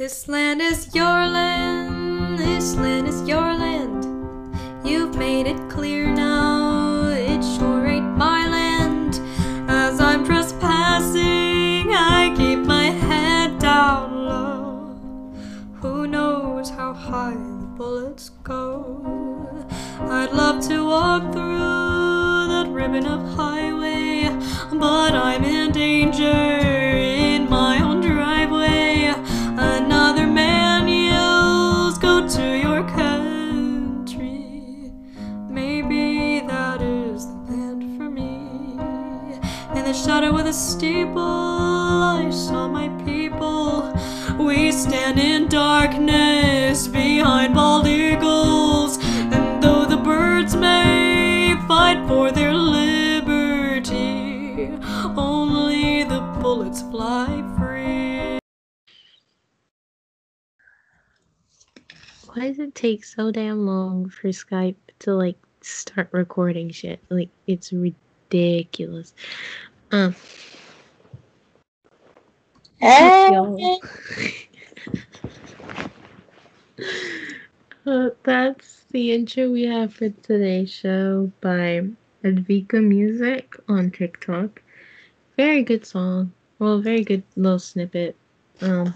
This land is your land, this land is your land. You've made it clear now, it sure ain't my land. As I'm trespassing, I keep my head down low. Who knows how high the bullets go? I'd love to walk through that ribbon of highway, but I'm in danger the steeple, I saw my people. We stand in darkness behind bald eagles. And though the birds may fight for their liberty, only the bullets fly free. Why does it take so damn long for Skype to like start recording shit? Like it's ridiculous. Um Hey. uh, that's the intro we have for today's show by Advika Music on TikTok. Very good song. Well, very good little snippet. Um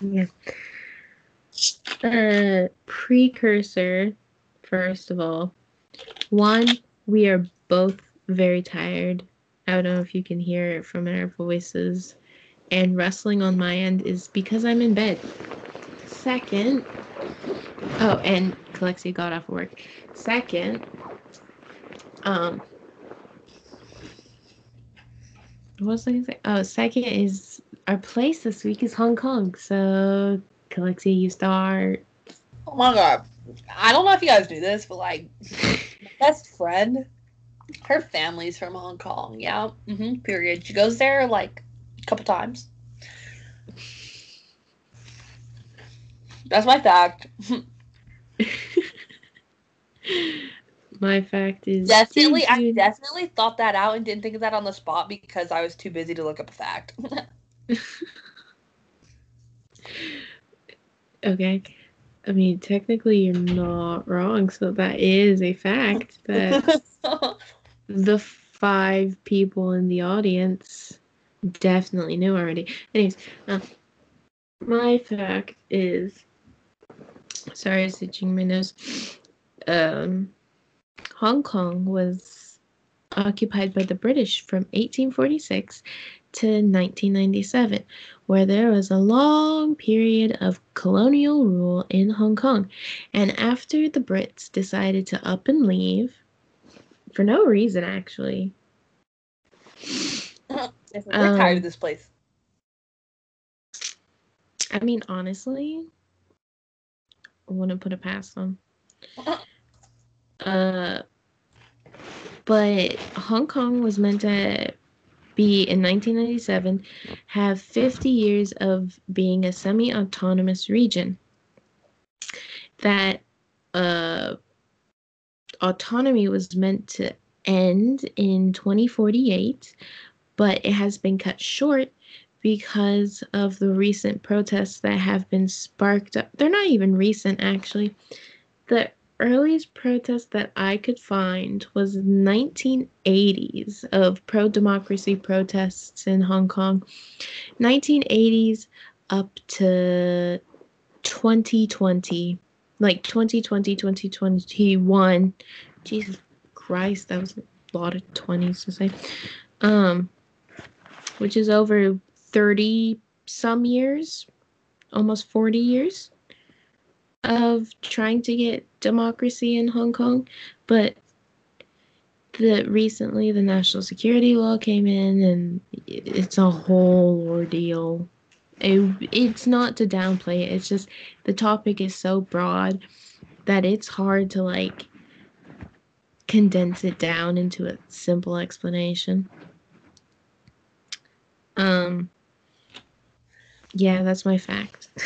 yeah. Uh precursor, first of all. One, we are both very tired. I don't know if you can hear it from our voices. And rustling on my end is because I'm in bed. Second, oh, and Calexia got off work. Second, um, what was I gonna say? Oh, second is our place this week is Hong Kong. So, Calexia, you start. Oh my god. I don't know if you guys do this, but like, my best friend, her family's from Hong Kong. Yeah. hmm period. She goes there like a couple times. That's my fact. My fact is definitely, I definitely thought that out and didn't think of that on the spot because I was too busy to look up a fact. Okay. I mean, technically, you're not wrong. So that is a fact that the five people in the audience definitely knew already. Anyways, uh, my fact is sorry, stitching my nose. Um, Hong Kong was occupied by the British from 1846 to 1997, where there was a long period of colonial rule in Hong Kong. And after the Brits decided to up and leave, for no reason actually, We're tired Um, of this place. I mean, honestly, I wouldn't put it past them. Uh, but Hong Kong was meant to be in 1997 have 50 years of being a semi-autonomous region. That uh, autonomy was meant to end in 2048, but it has been cut short because of the recent protests that have been sparked up. They're not even recent, actually. The earliest protest that I could find was 1980s of pro-democracy protests in Hong Kong. 1980s up to 2020, like 2020, 2021. Jesus Christ, that was a lot of 20s to say. Um, which is over 30 some years, almost 40 years of trying to get democracy in Hong Kong, but the recently the national security law came in and it's a whole ordeal. It, it's not to downplay it. It's just the topic is so broad that it's hard to like condense it down into a simple explanation. Um yeah, that's my fact.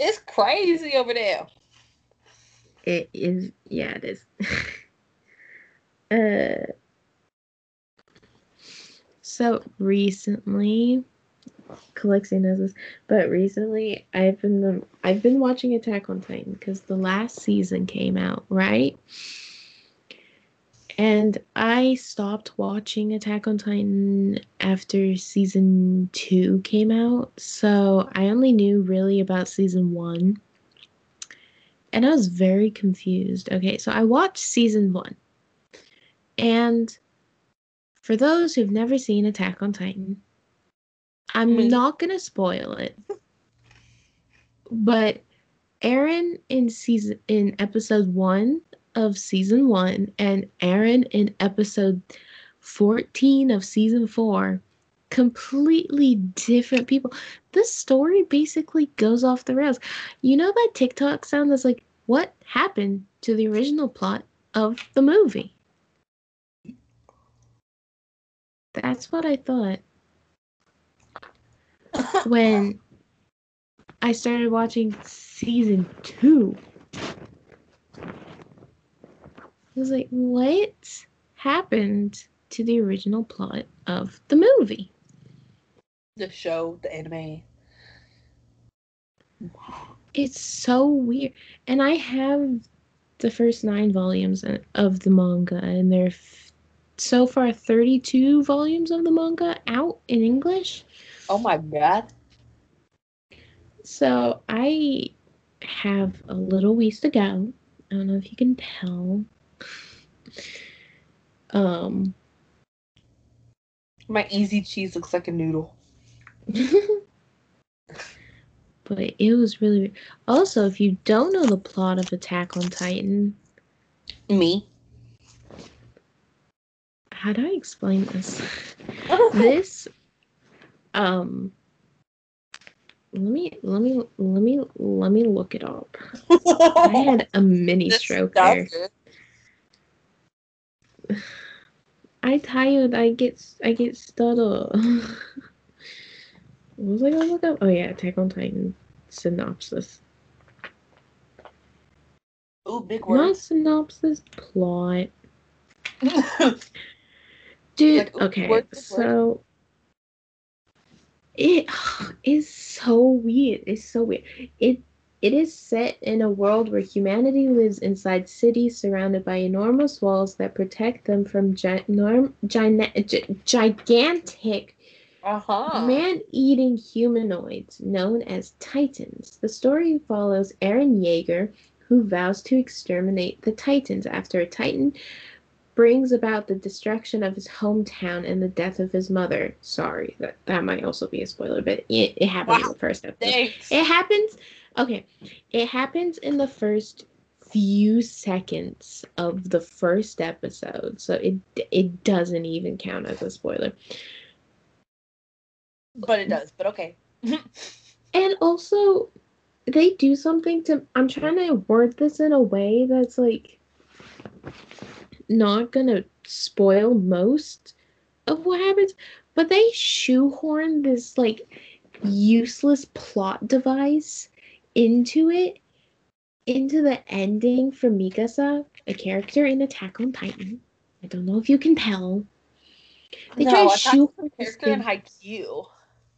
It's crazy over there. It is, yeah, it is. uh, so recently, Knows this, but recently I've been I've been watching Attack on Titan because the last season came out, right? And I stopped watching Attack on Titan after season two came out, so I only knew really about season one. And I was very confused. Okay, so I watched season one. And for those who've never seen Attack on Titan, I'm Me. not gonna spoil it. But Eren in season in episode one of season one and Eren in episode 14 of season four, completely different people. This story basically goes off the rails. You know that TikTok sound that's like, what happened to the original plot of the movie? That's what I thought when I started watching season two. I was like, what happened to the original plot of the movie? the show, the anime. It's so weird. And I have the first nine volumes of the manga, and there are f- so far 32 volumes of the manga out in English. Oh my god. So I have a little ways to go. I don't know if you can tell. Um, My easy cheese looks like a noodle. but it was really weird. Also, if you don't know the plot of Attack on Titan, Me. how do I explain this? this um let me let me let me let me look it up. I had a mini This stroke there. I tired. I get I get stutter. what was I gonna look up? Oh yeah, Attack on Titan synopsis. Ooh, big Not words. synopsis, plot. Dude, Like, okay, word. so it is so weird. It's so weird. It it is set in a world where humanity lives inside cities surrounded by enormous walls that protect them from gi- norm, gina- gi- gigantic uh-huh. man-eating humanoids known as titans. The story follows Eren Yeager, who vows to exterminate the titans after a titan brings about the destruction of his hometown and the death of his mother. Sorry, that that might also be a spoiler, but it, it happened in the first episode. Thanks. It happens. Okay, it happens in the first few seconds of the first episode, so it it doesn't even count as a spoiler. But it does, but okay. And also, they do something to. I'm trying to word this in a way that's like not gonna spoil most of what happens, but they shoehorn this like useless plot device into it, into the ending for Mikasa, a character in Attack on Titan. I don't know if you can tell. They no, try to shoehorn character in Haikyuu.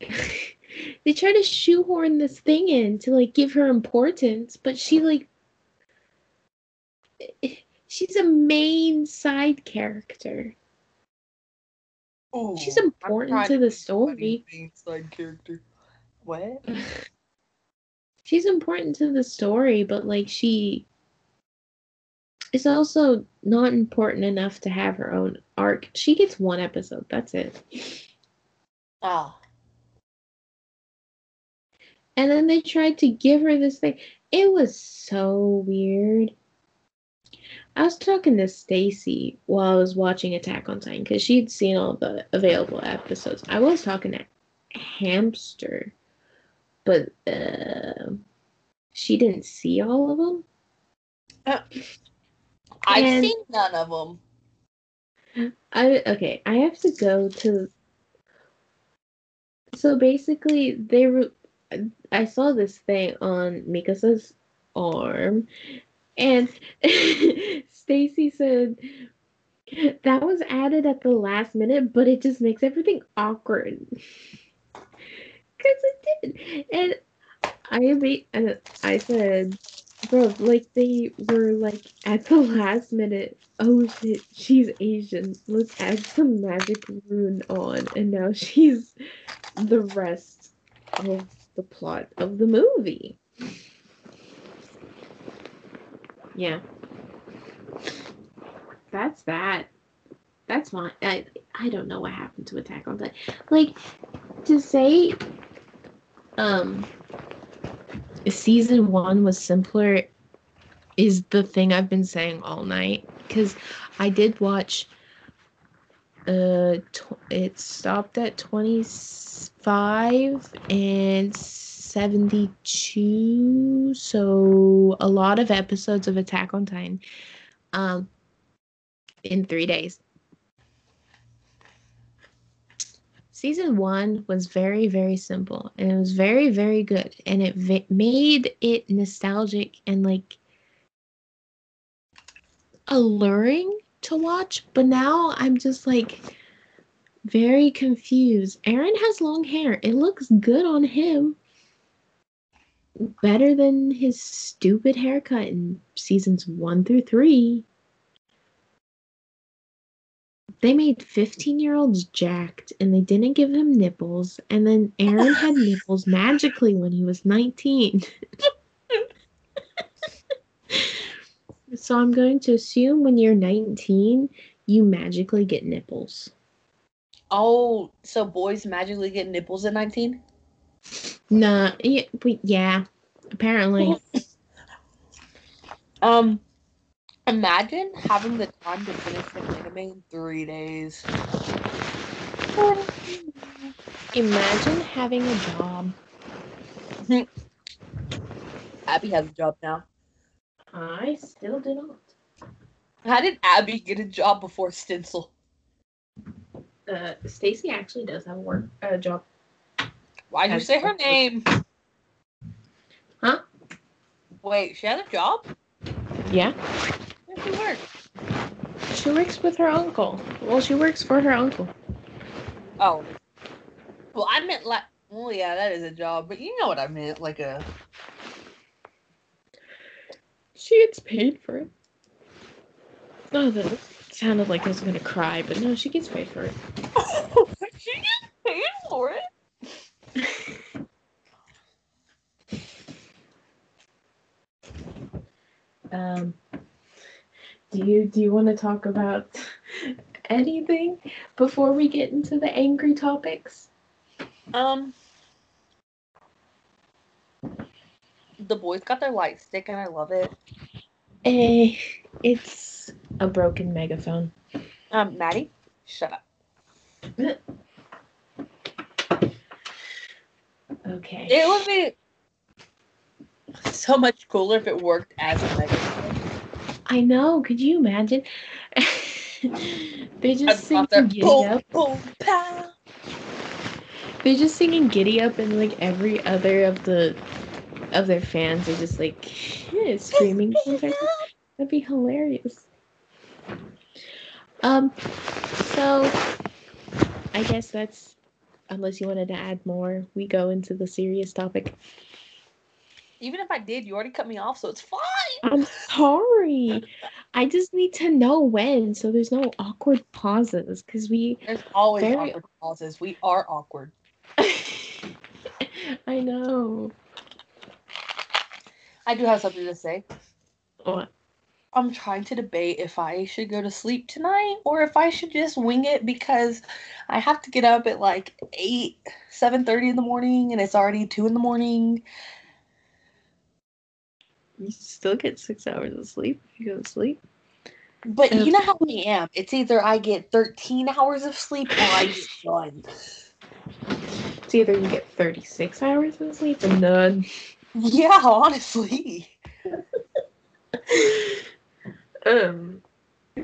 they try to shoehorn this thing in to like give her importance, but she like she's a main side character. Ooh, She's important to the story. being Side character. What? She's important to the story, but like she is also not important enough to have her own arc. She gets one episode. That's it. Ah. And then they tried to give her this thing. It was so weird. I was talking to Stacy while I was watching Attack on Titan because she'd seen all the available episodes. I was talking to Hamster, but uh, she didn't see all of them. I've And- seen none of them. I okay. I have to go to. So basically, they were. I saw this thing on Mikasa's arm, and Stacy said that was added at the last minute, but it just makes everything awkward. Because it did. And I be and I said, bro, like they were like at the last minute, oh shit, she's Asian. Let's add some magic rune on, and now she's the rest of the plot of the movie. Yeah. That's that. That's fine. I I don't know what happened to Attack on Titan. Like to say um season 1 was simpler is the thing I've been saying all night cuz I did watch uh tw- it stopped at 25 and 72 so a lot of episodes of Attack on Titan um in 3 days. Season one was very very simple and it was very very good and it made it nostalgic and like alluring to watch but now i'm just like very confused. Eren has long hair. It looks good on him better than his stupid haircut in seasons one through three. They made 15 year olds jacked and they didn't give him nipples and then eren had nipples magically when he was 19 so i'm going to assume when you're 19 you magically get nipples. Oh, so boys magically get nipples at 19? Nah yeah, but yeah apparently Um, imagine having the time to finish an anime in three days. imagine having a job Abby has a job now. i still do not How did Abby get a job before Stencil? uh stacy actually does have a work a job Why'd you say her name? Huh? Wait, she has a job? yeah Where does she work? she works with her uncle well she works for her uncle Oh. Well, I meant like. Well, yeah, that is a job, but you know what I meant, like a. She gets paid for it. Oh, that sounded like I was gonna cry, but no, she gets paid for it. she gets paid for it. Um, do you do you want to talk about anything before we get into the angry topics? Um. The boys got their light stick, and I love it. Eh, it's a broken megaphone. Um, Maddie, shut up. Okay. It would be so much cooler if it worked as a megaphone. I know. Could you imagine? they just sing. Giddy Boom, Up. boom, pow. They're just singing Giddy Up, and like every other of the of their fans are just like screaming. sometimes. That'd be hilarious. Um, so I guess that's unless you wanted to add more, we go into the serious topic. Even if I did, you already cut me off, so it's fine. I'm sorry. I just need to know when, so there's no awkward pauses, because we. There's always Very- awkward pauses. We are awkward. I know. I do have something to say. What? I'm trying to debate if I should go to sleep tonight or if I should just wing it because I have to get up at like eight, seven thirty in the morning, and it's already two in the morning. You still get six hours of sleep if you go to sleep. But you know how I am. It's either I get thirteen hours of sleep or I get done. It's either you get 36 hours of sleep or none. Yeah, honestly. Um.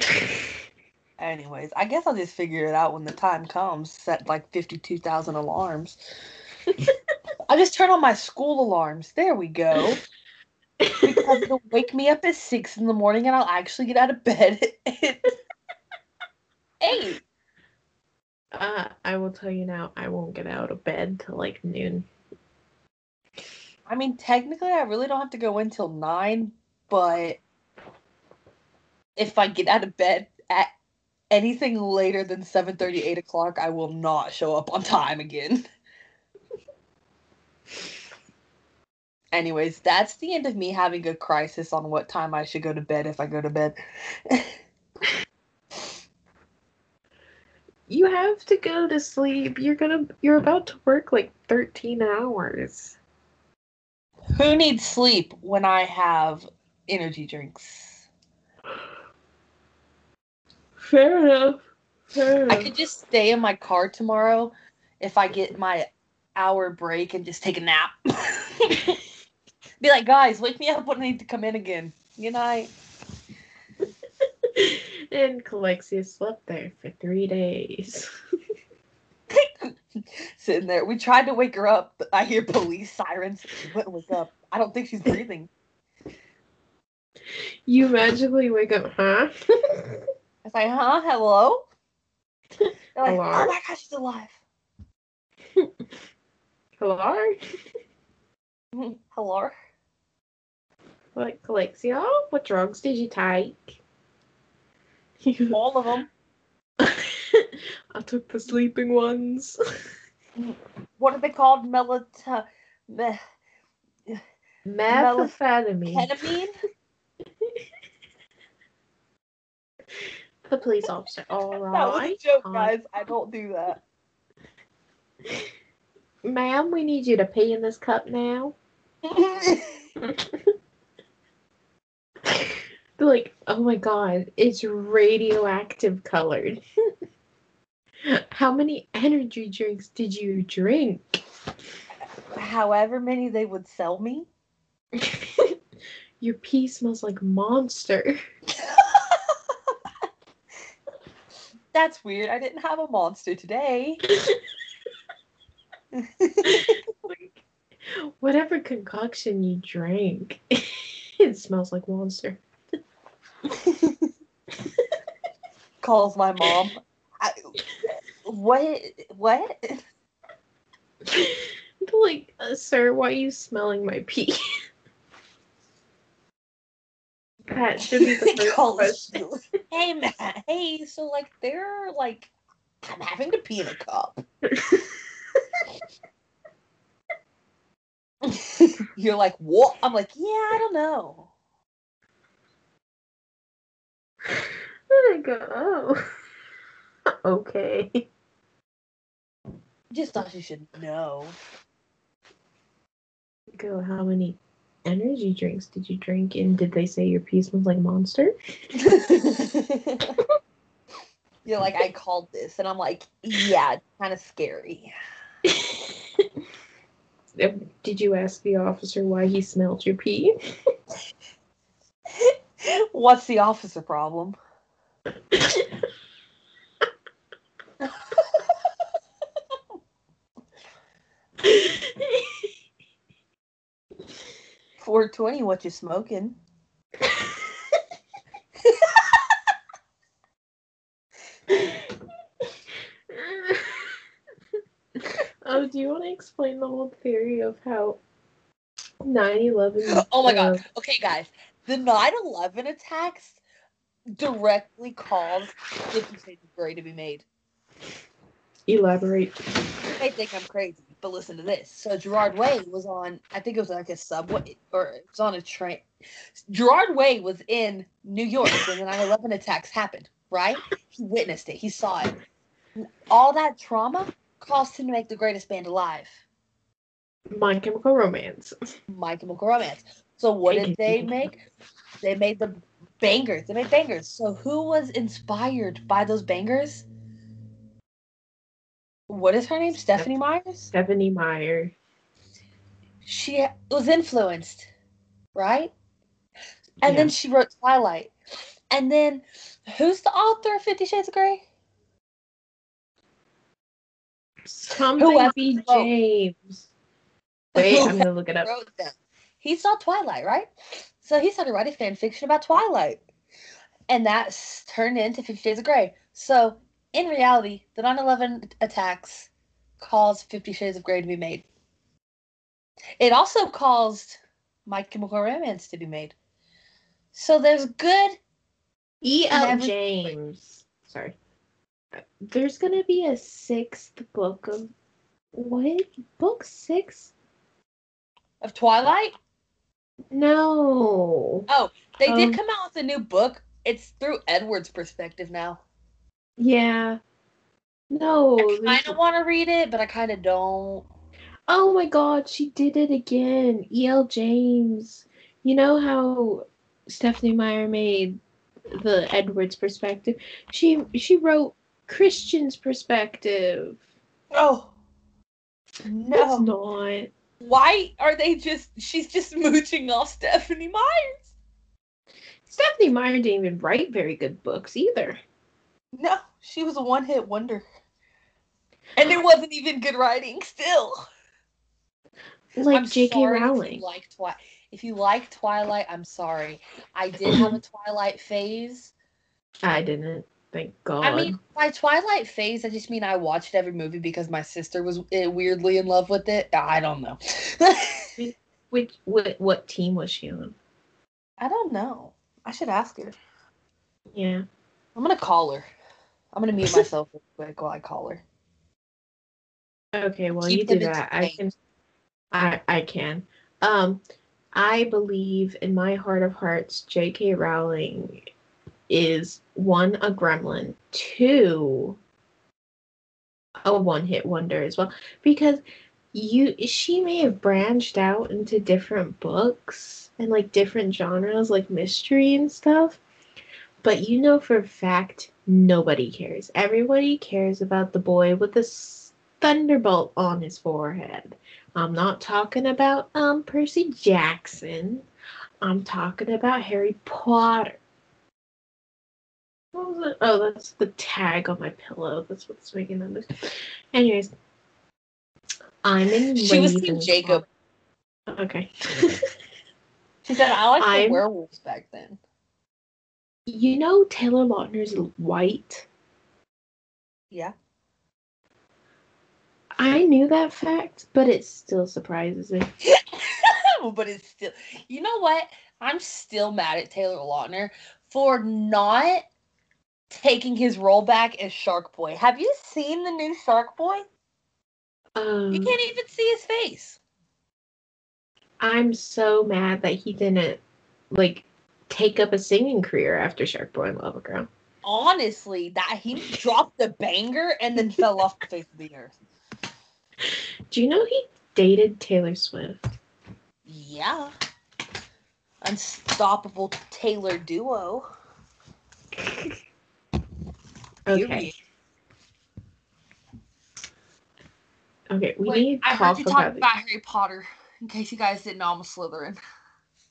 Anyways, I guess I'll just figure it out when the time comes. Set like fifty-two thousand alarms. I just turn on my school alarms. There we go. Because it'll wake me up at six in the morning, and I'll actually get out of bed at eight. Uh, I will tell you now, I won't get out of bed till like noon. I mean, technically, I really don't have to go in till nine, but if I get out of bed at anything later than 7 8 o'clock, I will not show up on time again. Anyways, that's the end of me having a crisis on what time I should go to bed if I go to bed. You have to go to sleep. You're gonna you're about to work like 13 hours. Who needs sleep when I have energy drinks? Fair enough. Fair enough. I could just stay in my car tomorrow if I get my hour break and just take a nap. Be like, guys, wake me up when I need to come in again. Good night. and Calexia slept there for three days. Sitting there. We tried to wake her up, but I hear police sirens. She wouldn't wake up. I don't think she's breathing. You magically wake up, huh? I was like, huh? Hello? They're like, oh Hello? oh my gosh, she's alive. Hello? Hello? What, Calexia? What drugs did you take? All of them. I took the sleeping ones. What are they called? Melatonin. Me- Methamphetamine. ketamine? The police officer. All right. That was a joke, um, guys. I don't do that. Ma'am, we need you to pee in this cup now. They're like, oh my god, it's radioactive colored. How many energy drinks did you drink? However many they would sell me. Your pee smells like monster. That's weird. I didn't have a monster today. Like, whatever concoction you drank, it smells like monster. Calls my mom. I, what? What? Like, uh, sir, why are you smelling my pee? That should be the first question. Hey, Matt. Hey, so like they're like, I'm having to pee in a cup. You're like, what? I'm like, yeah, I don't know. I go, oh. okay. Just thought you should know. Go, how many energy drinks did you drink? And did they say your pee smells like monster? You're like, I called this, and I'm like, yeah, it's kind of scary. Did you ask the officer why he smelled your pee? What's the officer problem? Four twenty. What you smoking? oh, do you want to explain the whole theory of how 9-11 Oh my uh, god. Okay, guys. The 9/11 attacks directly caused Shades of Grey to be made. elaborate They think I'm crazy, but listen to this. So Gerard Way was on, I think it was like a subway or it was on a train. Gerard Way was in New York when the 9/11 attacks happened. Right? He witnessed it. He saw it. All that trauma caused him to make the greatest band alive, My Chemical Romance. My Chemical Romance. So what did they make? They made the bangers. They made bangers. So who was inspired by those bangers? What is her name? Stephanie Myers. Stephanie Meyer. she was influenced, right? And then she wrote Twilight. And then who's the author of Fifty Shades of Grey? Something Whoever B. James. Wait, I'm gonna look it up. Wrote them. He saw Twilight, right? So he started writing fan fiction about Twilight. And that s- turned into Fifty Shades of Grey. So in reality, the 9 11 attacks caused Fifty Shades of Grey to be made. It also caused My Chemical Romance to be made. So there's good. E.L. James. Sorry. There's gonna be a sixth book of what? Book six? Of Twilight? No. Oh, they Um, did come out with a new book. It's through Edward's perspective now. Yeah. No. I kind of want to read it, but I kind of don't. Oh my god, she did it again. E.L. James. You know how Stephanie Meyer made the Edwards perspective? She she wrote Christian's perspective. Oh. It's No. not. Why are they just. She's just mooching off Stephanie Myers. Stephanie Meyer didn't even write very good books either. No, she was a one hit wonder. And it wasn't even good writing still. Like I'm J.K. sorry Rowling. If you, like Twi- if you like Twilight, I'm sorry. I did have a Twilight phase. I didn't. Thank God. I mean, by Twilight phase, I just mean I watched every movie because my sister was eh, weirdly in love with it. I don't know. which what what team was she on? I don't know. I should ask her. Yeah. I'm gonna call her. I'm gonna mute myself real quick while I call her. Okay, well Keep you do that. I can. I I can. Um I believe in my heart of hearts J.K. Rowling is one a gremlin, two a one-hit wonder as well because you she may have branched out into different books and like different genres like mystery and stuff but you know for a fact nobody cares everybody cares about the boy with the thunderbolt on his forehead i'm not talking about um percy jackson i'm talking about harry potter what was it? Oh, that's the tag on my pillow. That's what's making that noise. Anyways, I'm in She was Team Jacob. Okay. She said I like the I'm- werewolves back then. You know Taylor Lautner's white. Yeah. I knew that fact, but it still surprises me. but it's still you know what? I'm still mad at Taylor Lautner for not taking his role back as Shark Boy. Have you seen the new Shark Boy? Um, You can't even see his face. I'm so mad that he didn't like take up a singing career after Shark Boy and Lava Girl. Honestly, that he dropped the banger and then fell off the face of the earth. Do you know he dated Taylor Swift? Yeah. Unstoppable Taylor duo. Okay. Okay, we Wait, need to I talk heard you talking about, the- about Harry Potter. In case you guys didn't know, I'm a Slytherin.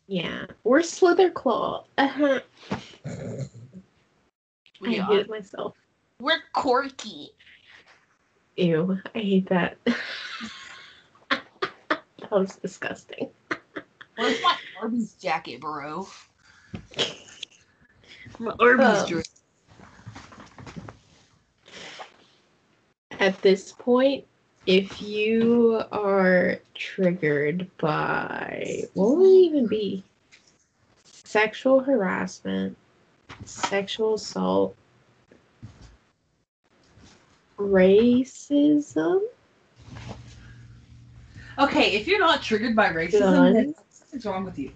Yeah, we're Slytherclaw. Uh-huh. We I are. hate myself. We're quirky. Ew, I hate that. that was disgusting. Where's my Arby's jacket, bro? My Arby's Um, dress. At this point, if you are triggered by what would it even be? Sexual harassment, sexual assault, racism, Okay, if you're not triggered by racism, then something's wrong with you.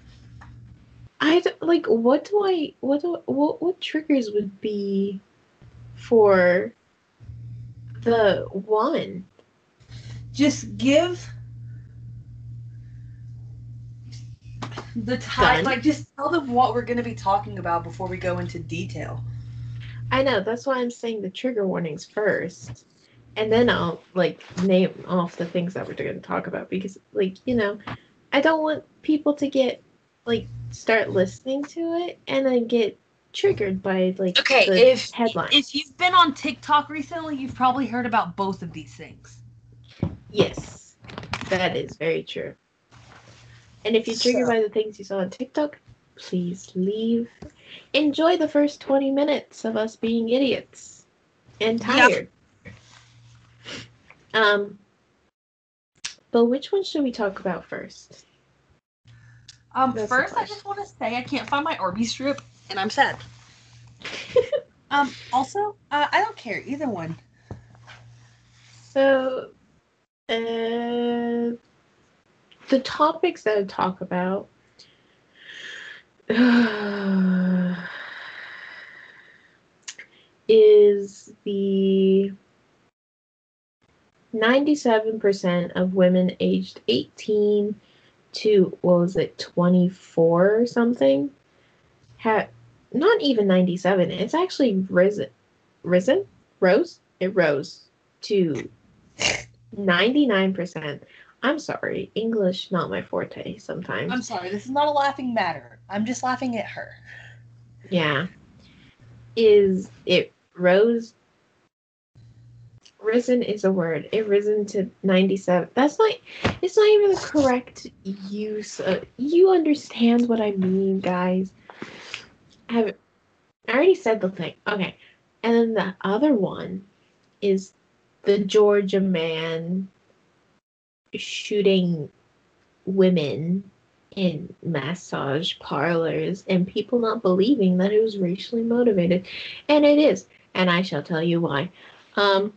I d- like what do I what do what what triggers would be for the one? Just give the time, like, just tell them what we're going to be talking about before we go into detail. I know that's why I'm saying the trigger warnings first, and then I'll like name off the things that we're going to talk about because like you know, I don't want people to get like start listening to it and then get triggered by like Okay, the if headline. if you've been on TikTok recently, you've probably heard about both of these things. Yes, that is very true. And if you're triggered So- by the things you saw on TikTok, please leave. Enjoy the first 20 minutes of us being idiots. and Yep. tired. Um, but which one should we talk about first? Um, That's first, I just want to say I can't find my Orbeez strip, and I'm sad. um, also, uh, I don't care either one. So, uh, the topics that I talk about is the 97% of women aged 18 to, what was it, 24 or something? Have not even 97. It's actually risen. Risen? Rose? It rose to 99%. I'm sorry, English not my forte sometimes. I'm sorry, this is not a laughing matter. I'm just laughing at her. yeah. Is it rose? Risen is a word. It risen to 97. That's not, it's not even the correct use. Of, you understand what I mean, guys. I have I already said the thing. Okay. And then the other one is the Georgia man shooting women in massage parlors and people not believing that it was racially motivated. And it is. And I shall tell you why. Um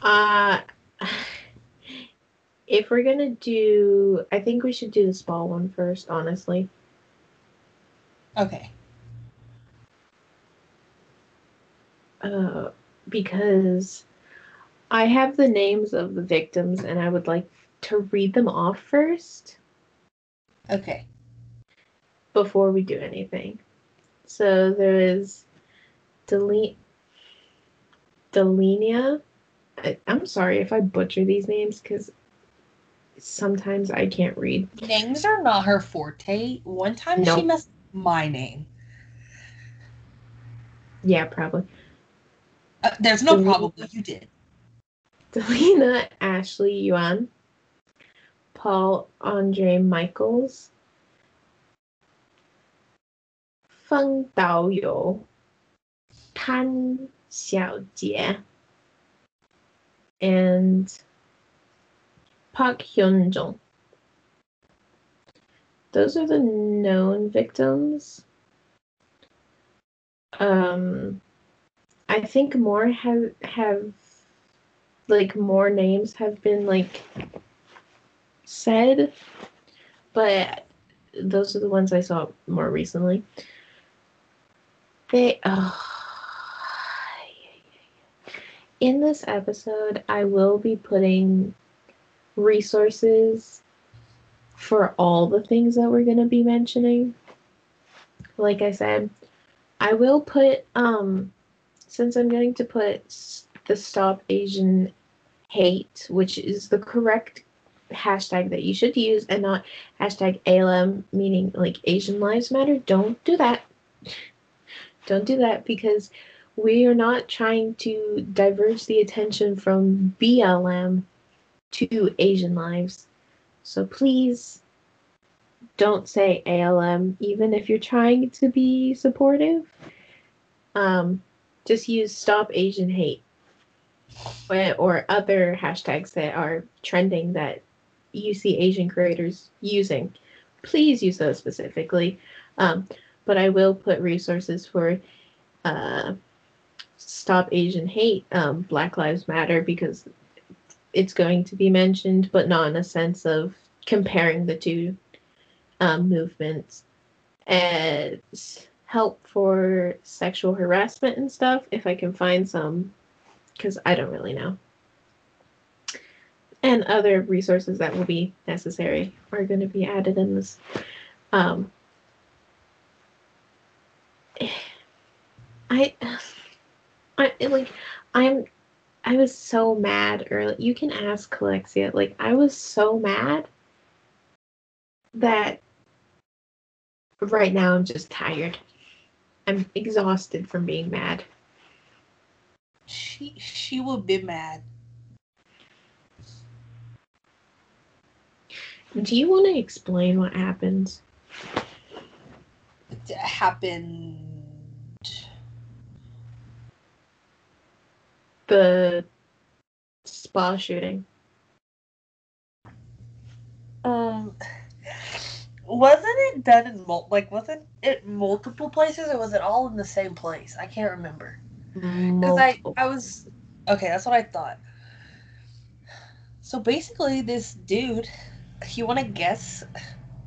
uh if we're gonna do I think we should do the spa one first, honestly. Okay. Uh, because I have the names of the victims and I would like to read them off first Okay. before we do anything. So there is Dele- Delenia. I, I'm sorry if I butcher these names because sometimes I can't read. Names are not her forte. One time she messed my name. Yeah, probably. Uh, there's no Mhm. probably. You did. Delaina Ashley Yaun, Paul Andre Michels, Feng Daoyou, Tan Xiaojie, and Park Hyunjong. Those are the known victims. Um, I think more have have like more names have been like said, but those are the ones I saw more recently. They oh, in this episode, I will be putting resources for all the things that we're going to be mentioning. Like I said, I will put um since I'm going to put the Stop Asian Hate, which is the correct hashtag that you should use, and not hashtag ALM, meaning like Asian Lives Matter. Don't do that. Don't do that because we are not trying to diverge the attention from BLM to Asian lives. So please don't say ALM, even if you're trying to be supportive. Um, just use Stop Asian Hate or, other hashtags that are trending that you see Asian creators using. Please use those specifically. Um, but I will put resources for uh, Stop Asian Hate, um, Black Lives Matter, because it's going to be mentioned, but not in a sense of comparing the two um, movements. As help for sexual harassment and stuff, if I can find some, because I don't really know. And other resources that will be necessary are going to be added in this. Um, I, I like, I'm, I was so mad early. You can ask Alexia. Like, I was so mad that right now I'm just tired. I'm exhausted from being mad. She she will be mad. Do you want to explain what happens? It happened. The spa shooting. Um wasn't it done in mul- like wasn't it multiple places or was it all in the same place? I can't remember. Because I I was okay. That's what I thought. So basically, this dude, you want to guess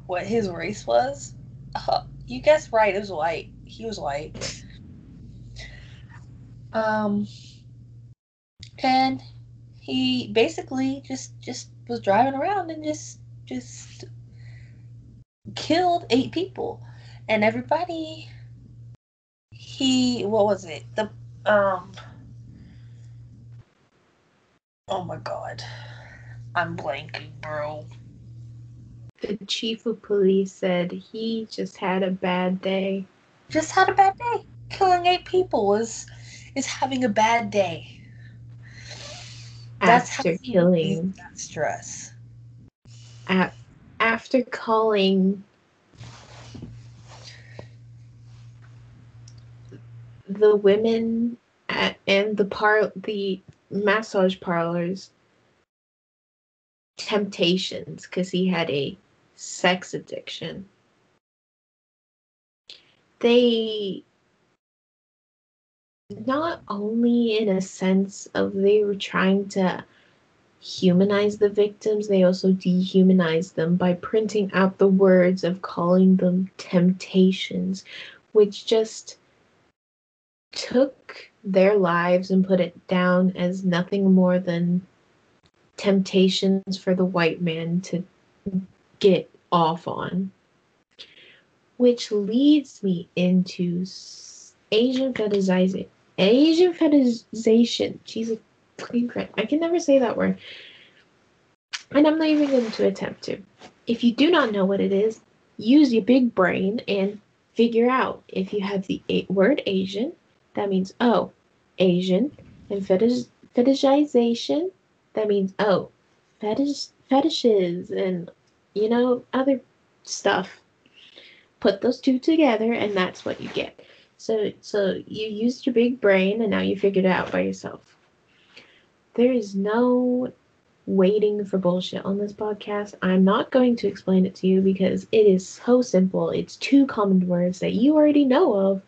what his race was? Uh, you guessed right. It was white. He was white. Um, and he basically just just was driving around and just just killed eight people, and everybody. He what was it? The um. Oh my god, I'm blanking, bro. the chief of police said he just had a bad day. Just had a bad day. Killing eight people was is having a bad day. that's after killing that stress. a- after calling the women at, and the par the massage parlors temptations because he had a sex addiction. They not only in a sense of they were trying to humanize the victims, they also dehumanize them by printing out the words of calling them temptations, which just took their lives and put it down as nothing more than temptations for the white man to get off on. Which leads me into Asian fetishization. Asian fetishization. Jesus Christ. I can never say that word. And I'm not even going to attempt to. If you do not know what it is, use your big brain and figure out. If you have the word Asian, that means oh, Asian. And fetish fetishization, that means oh, fetish fetishes and you know other stuff. Put those two together, and that's what you get. So, so you used your big brain, and now you figured it out by yourself. There is no waiting for bullshit on this podcast. I'm not going to explain it to you because it is so simple. It's two common words that you already know of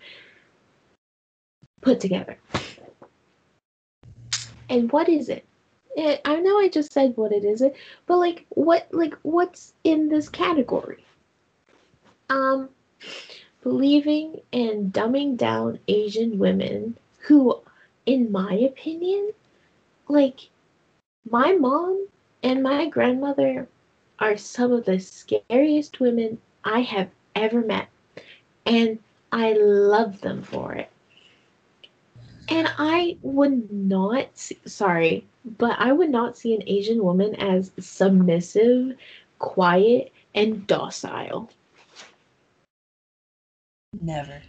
put together. And what is it? it I know I just said what it is, but like what like what's in this category? Um believing and dumbing down Asian women who in my opinion like my mom and my grandmother are some of the scariest women I have ever met. And I love them for it. And I would not, see, sorry, but I would not see an Asian woman as submissive, quiet, and docile, Never.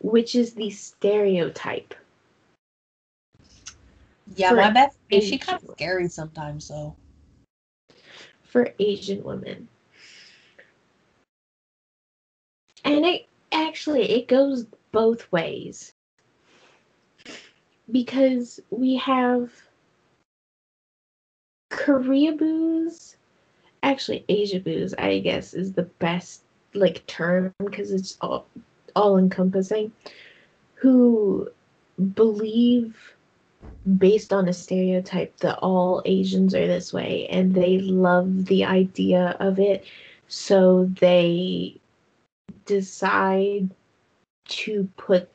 which is the stereotype. Yeah, For my best. She kind of scary sometimes, though. for Asian women. And it actually it goes both ways. Because we have Koreaboos, actually Asiaboos, I guess is the best like term because it's all all encompassing who believe based on a stereotype that all Asians are this way and they love the idea of it. So they decide to put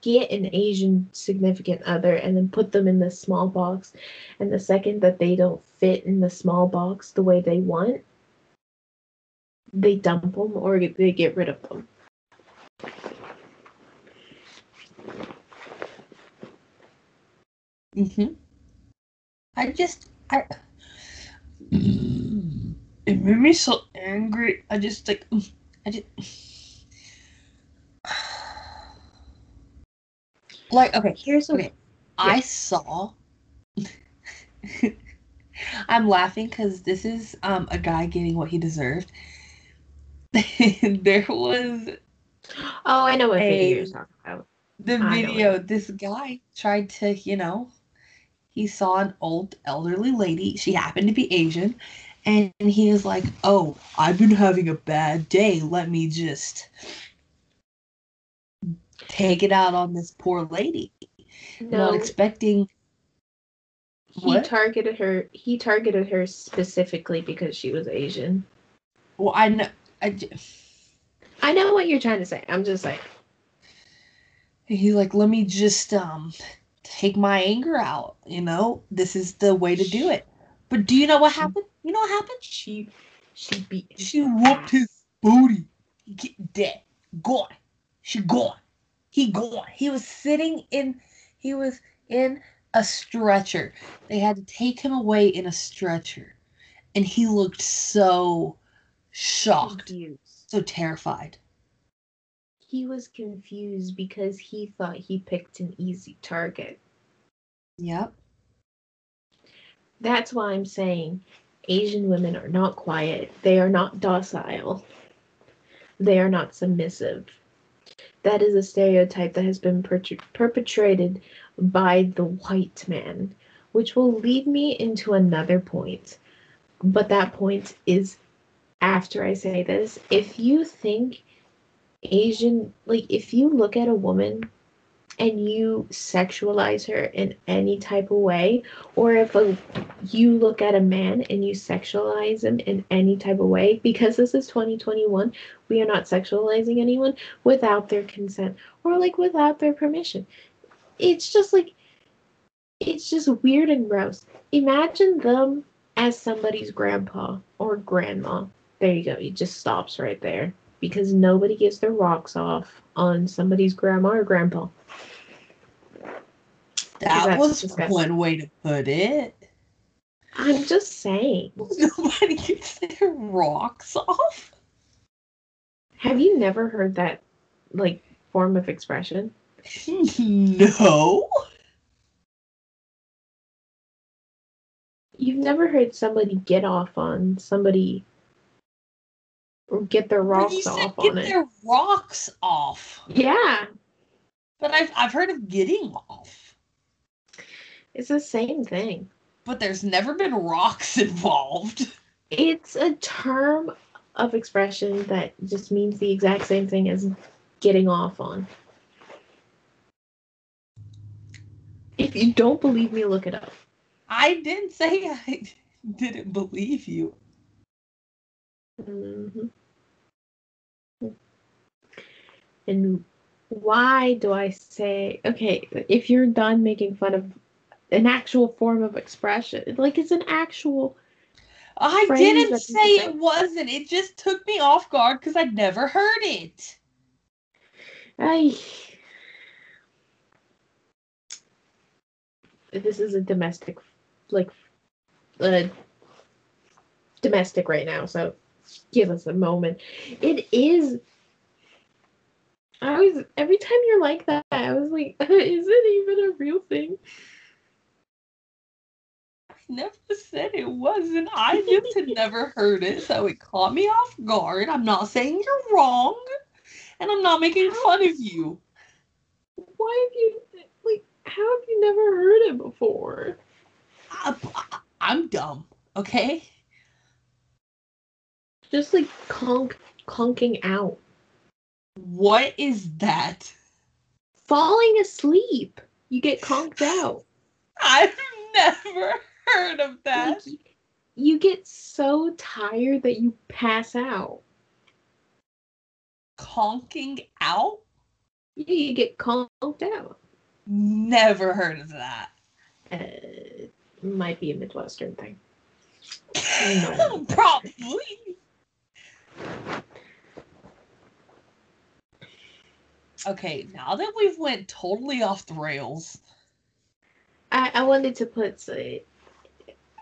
get an Asian significant other and then put them in the small box. And the second that they don't fit in the small box the way they want, they dump them or they get rid of them. Mm-hmm. I just I it made me so angry. I just like I just like okay. Here's Okay. I saw. I'm laughing because this is um a guy getting what he deserved. there was Oh, I know what A- video you're talking about. the know video, this guy tried to, you know, he saw an old elderly lady. She happened to be Asian. And he is like, Oh, I've been having a bad day. Let me just take it out on this poor lady. Not expecting. he What? targeted her. He targeted her specifically because she was Asian. Well, I know. I, I know what you're trying to say. I'm just like, he's like, Let me just um take my anger out. You know, this is the way to do it. But do you know what happened? You know what happened? she, she beat. his She whooped his booty. He get dead. Gone. She gone. He gone. He was sitting in he was in a stretcher. They had to take him away in a stretcher. And he looked so shocked, so terrified. He was confused because he thought he picked an easy target. Yep. That's why I'm saying Asian women are not quiet. They are not docile. They are not submissive. That is a stereotype that has been pertr- perpetrated by the white man, which will lead me into another point. But that point is after I say this. If you think Asian, like, if you look at a woman and you sexualize her in any type of way, or if a, you look at a man and you sexualize him in any type of way, because this is 2021, we are not sexualizing anyone without their consent or like without their permission. It's just like, it's just weird and gross. Imagine them as somebody's grandpa or grandma. There you go. It just stops right there because nobody gets their rocks off on somebody's grandma or grandpa. That was disgusting. one way to put it. I'm just saying. Nobody gets their rocks off. Have you never heard that like form of expression? No. You've never heard somebody get off on somebody get their rocks said off get on it. their rocks off. Yeah, But I've I've heard of getting off. it's the same thing. But there's never been rocks involved. It's a term of expression that just means the exact same thing as getting off on. If you don't believe me, look it up. I didn't say I didn't believe you. hmm And why do I say, okay, if you're done making fun of an actual form of expression, like it's an actual, I didn't say it wasn't. It just took me off guard because I'd never heard it. I. This is a domestic, like, uh, domestic right now, so give us a moment. It is. I was every time you're like that, I was like, is it even a real thing? I never said it wasn't. I just had never heard it, so it caught me off guard. I'm not saying you're wrong, and I'm not making fun of you. Why have you like? How have you never heard it before? I, I'm dumb, okay? Just like conk, conking out, What is that? falling asleep. You get conked out. I've never heard of that. Like, you get so tired that you pass out. Conking out? Yeah, you get conked out. Never heard of that. Uh, might be a Midwestern thing. Probably. Okay, now that we've went totally off the rails, I, I wanted to put.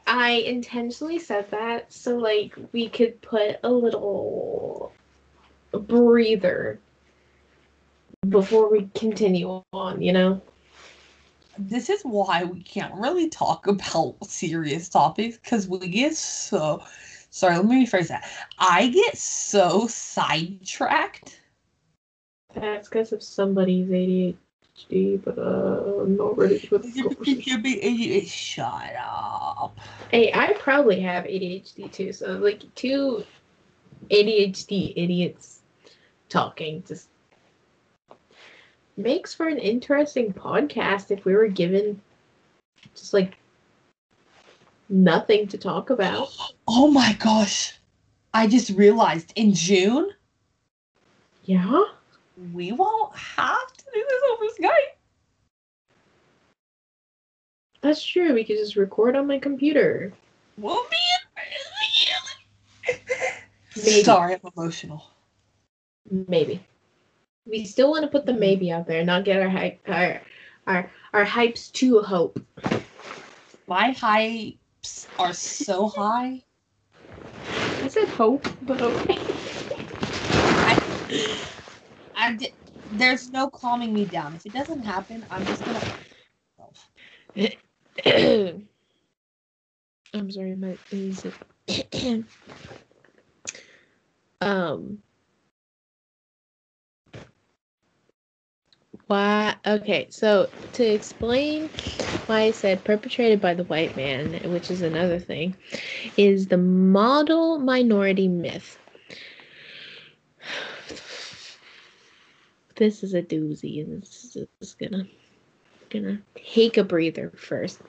I intentionally said that so like we could put a little breather before we continue on. You know. this is why we can't really talk about serious topics because we get so. Sorry, let me rephrase that. I get so sidetracked. That's because of somebody's ADHD. ADHD, but uh, I'm not ready for the conversation. Shut up. Hey, I probably have ADHD too. So like two ADHD idiots talking just makes for an interesting podcast if we were given just like nothing to talk about. Oh my gosh. I just realized in June, Yeah. We won't have to do this over Skype. That's true. We could just record on my computer. We'll be in Maybe. Sorry, I'm emotional. Maybe. We still want to put the mm-hmm. maybe out there, not get our hype our our our hypes too hope. My hypes are so high. I said hope, but okay. I, I di- there's no calming me down. If it doesn't happen, I'm just gonna. I'm sorry, my is um why okay, so to explain why I said perpetrated by the white man, which is another thing, is the model minority myth. This is a doozy, and this is gonna gonna take a breather first.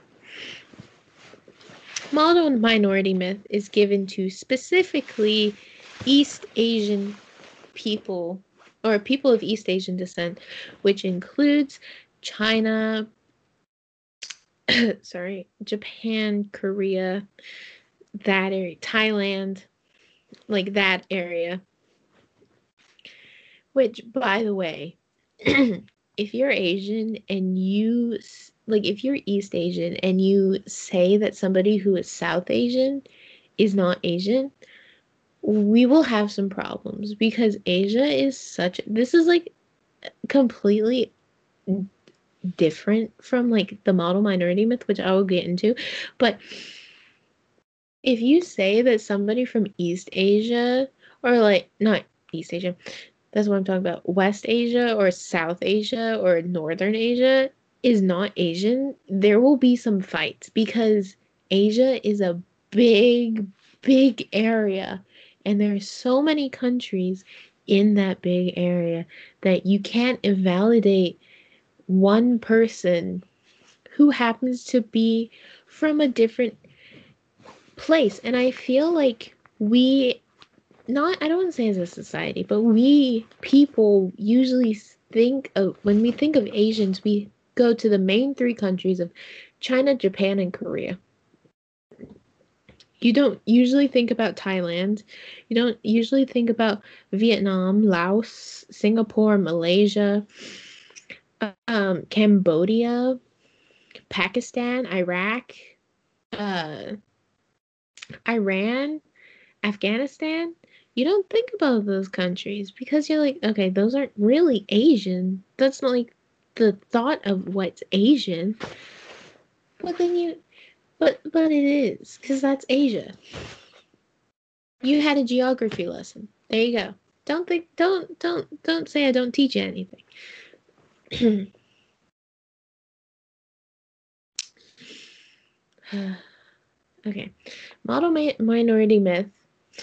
Model minority myth is given to specifically East Asian people or people of East Asian descent, which includes China, sorry, Japan, Korea, that area, Thailand, like that area. Which, by the way, if you're Asian and you like if you're East Asian and you say that somebody who is South Asian is not Asian, we will have some problems because Asia is such this is like completely different from like the model minority myth which I will get into, but if you say that somebody from East Asia or like not East Asia, that's what I'm talking about. West Asia or South Asia or Northern Asia is not Asian, there will be some fights because Asia is a big, big area. And there are so many countries in that big area that you can't invalidate one person who happens to be from a different place. And I feel like we not I don't want to say as a society, but we people usually think of when we think of Asians, we go to the main three countries of China, Japan, and Korea. You don't usually think about Thailand. You don't usually think about Vietnam, Laos, Singapore, Malaysia, um, Cambodia, Pakistan, Iraq, uh, Iran, Afghanistan you don't think about those countries because you're like, okay, those aren't really Asian. That's not like the thought of what's Asian. But then you, but but it is because that's Asia. You had a geography lesson. There you go. Don't think. Don't don't don't say I don't teach you anything. okay, model mi- minority myth.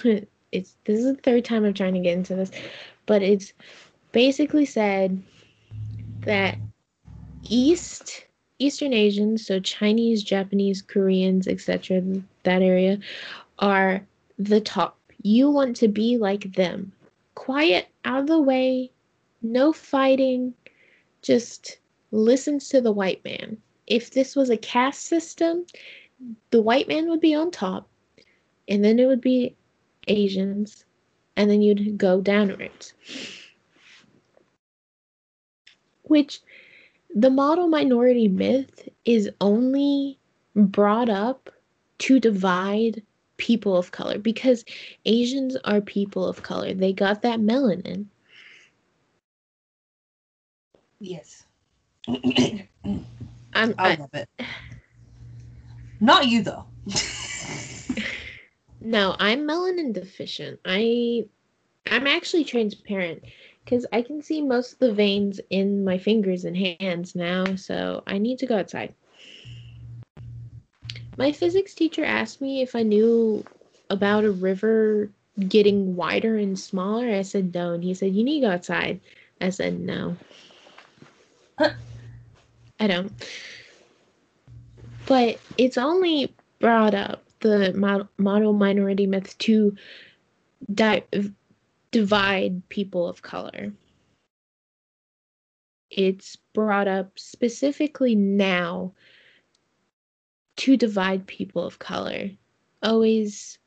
it's this is the third time I'm trying to get into this, but it's basically said that East Eastern Asians, so Chinese, Japanese, Koreans, etc., that area, are the top. You want to be like them. Quiet, out of the way, no fighting, just listens to the white man. If this was a caste system, the white man would be on top, and then it would be Asians, and then you'd go downwards. Which the model minority myth is only brought up to divide people of color because Asians are people of color. They got that melanin. Yes. I'm I I, love it. Not you though. no, I'm melanin deficient. I I'm actually transparent. because I can see most of the veins in my fingers and hands now, so I need to go outside. My physics teacher asked me if I knew about a river getting wider and smaller. I said no, and he said, You need to go outside. I said no. I don't. But it's only brought up the model minority myth to di- divide people of color. It's brought up specifically now to divide people of color. Always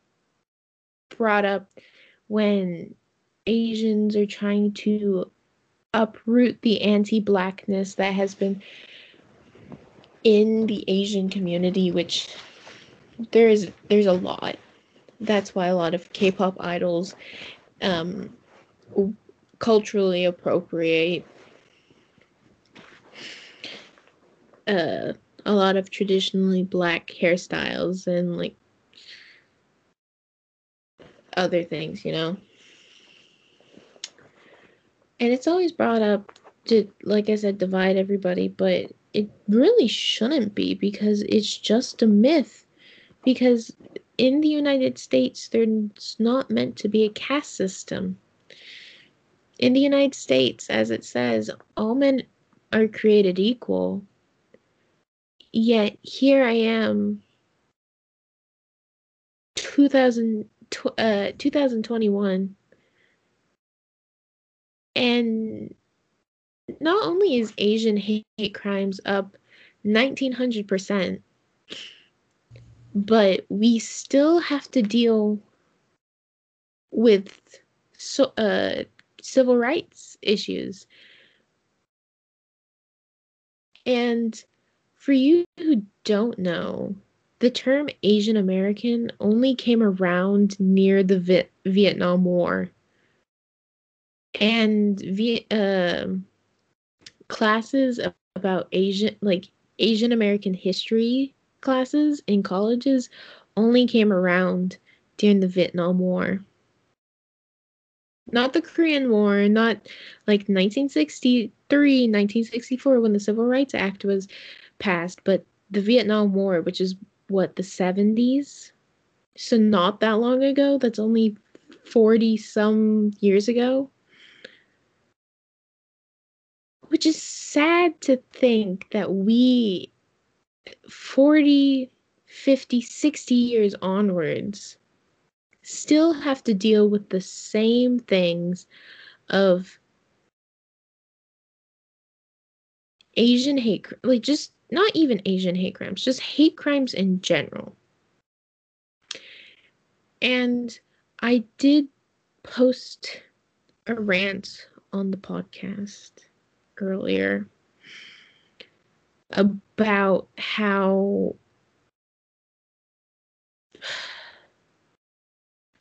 brought up when Asians are trying to uproot the anti blackness that has been in the Asian community, which there's there's a lot. That's why a lot of K-pop idols um, culturally appropriate uh, a lot of traditionally black hairstyles and like other things, you know. And it's always brought up to, like I said, divide everybody, but it really shouldn't be because it's just a myth. Because in the United States, there's not meant to be a caste system. In the United States, as it says, all men are created equal. Yet here I am, 2000, uh, 2021, and not only is Asian hate, crimes up 1900%, but we still have to deal with so, uh, civil rights issues. And for you who don't know, the term Asian American only came around near the Vietnam War. And v- uh, classes about Asian, like Asian American history classes in colleges only came around during the Vietnam War. Not the Korean War, not like 1963, 1964 when the Civil Rights Act was passed, but the Vietnam War, which is what, the 70s? So not that long ago. That's only 40 some years ago. Which is sad to think that we 40, 50, 60 years onwards still have to deal with the same things of Asian hate, like just not even Asian hate crimes, just hate crimes in general. And I did post a rant on the podcast earlier about how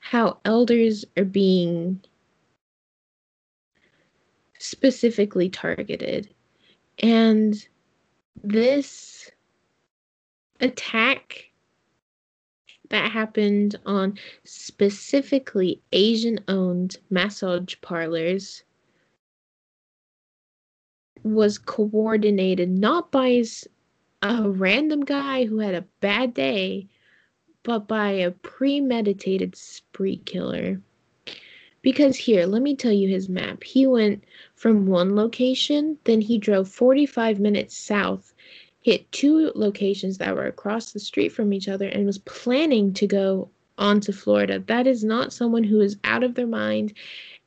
how elders are being specifically targeted. And this attack that happened on specifically Asian owned massage parlors was coordinated not by a random guy who had a bad day, but by a premeditated spree killer. Because here, let me tell you his map. He went from one location, then he drove 45 minutes south, hit two locations that were across the street from each other, and was planning to go on to Florida. That is not someone who is out of their mind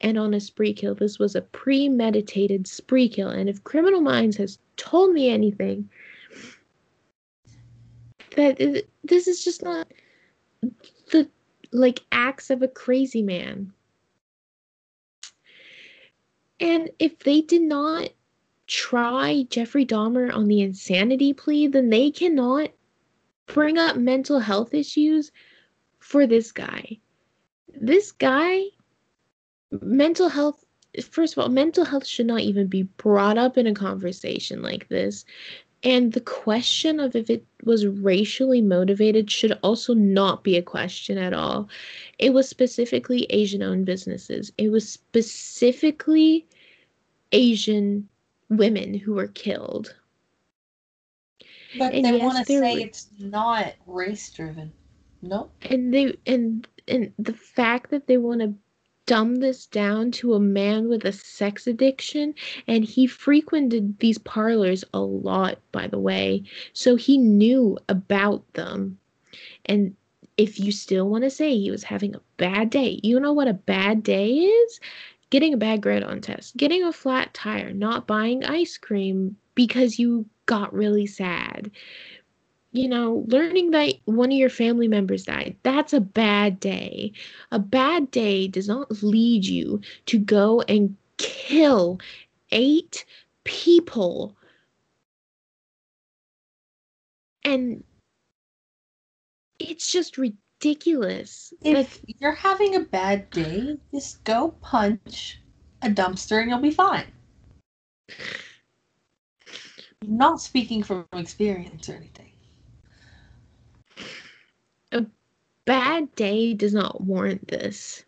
and on a spree kill. This was a premeditated spree kill. And if Criminal Minds has told me anything, that this is just not the like acts of a crazy man. And if they did not try Jeffrey Dahmer on the insanity plea, then they cannot bring up mental health issues for this guy. This guy mental health first of all mental health should not even be brought up in a conversation like this and the question of if it was racially motivated should also not be a question at all. It was specifically Asian owned businesses. It was specifically Asian women who were killed. But And they yes, want to say it's not race driven. Nope. And they and and the fact that they want to dumb this down to a man with a sex addiction and he frequented these parlors a lot by the way so he knew about them. And if you still want to say he was having a bad day you know what a bad day is? Getting a bad grade on test getting a flat tire not buying ice cream because you got really sad you know, learning that one of your family members died, that's a bad day. A bad day does not lead you to go and kill eight people. And it's just ridiculous. If Like, you're having a bad day, just go punch a dumpster and you'll be fine. I'm not speaking from experience or anything. Bad day does not warrant this.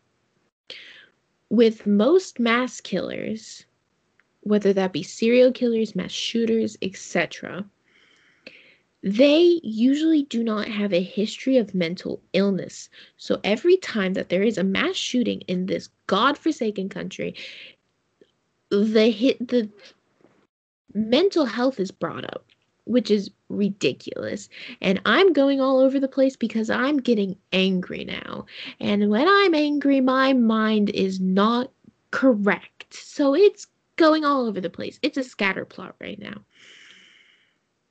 With most mass killers, whether that be serial killers, mass shooters, etc., they usually do not have a history of mental illness. So every time that there is a mass shooting in this godforsaken country, the hit the mental health is brought up, which is ridiculous. And I'm going all over the place because I'm getting angry now. And when I'm angry, my mind is not correct. So it's going all over the place. It's a scatter plot right now.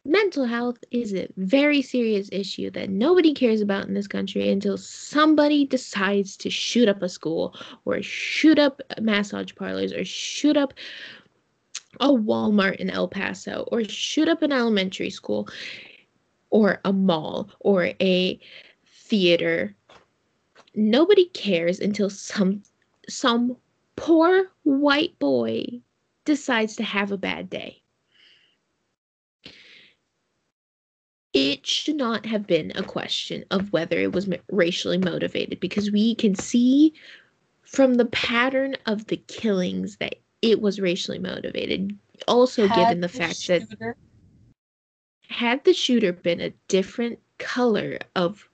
Mental health is a very serious issue that nobody cares about in this country until somebody decides to shoot up a school or shoot up massage parlors or shoot up a Walmart in El Paso or shoot up an elementary school or a mall or a theater. Nobody cares until some some poor white boy decides to have a bad day. It should not have been a question of whether it was racially motivated because we can see from the pattern of the killings that it was racially motivated. Also, Had given the the fact that had the shooter been a different color of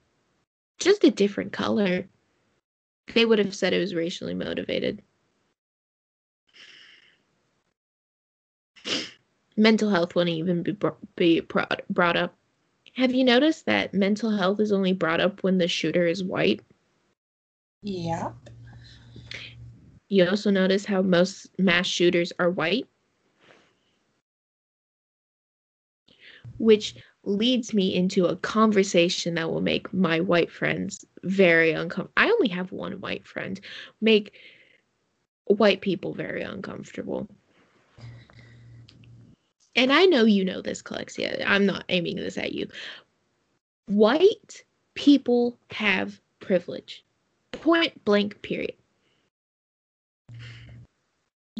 just a different color, they would have said it was racially motivated. Mental health wouldn't even be, br- be brought, brought up. Have you noticed that mental health is only brought up when the shooter is white? Yeah. You also notice how most mass shooters are white? Which leads me into a conversation that will make my white friends very uncomfortable. I only have one white friend. Make white people very uncomfortable. And I know you know this, Calexia. I'm not aiming this at you. White people have privilege. Point blank, period.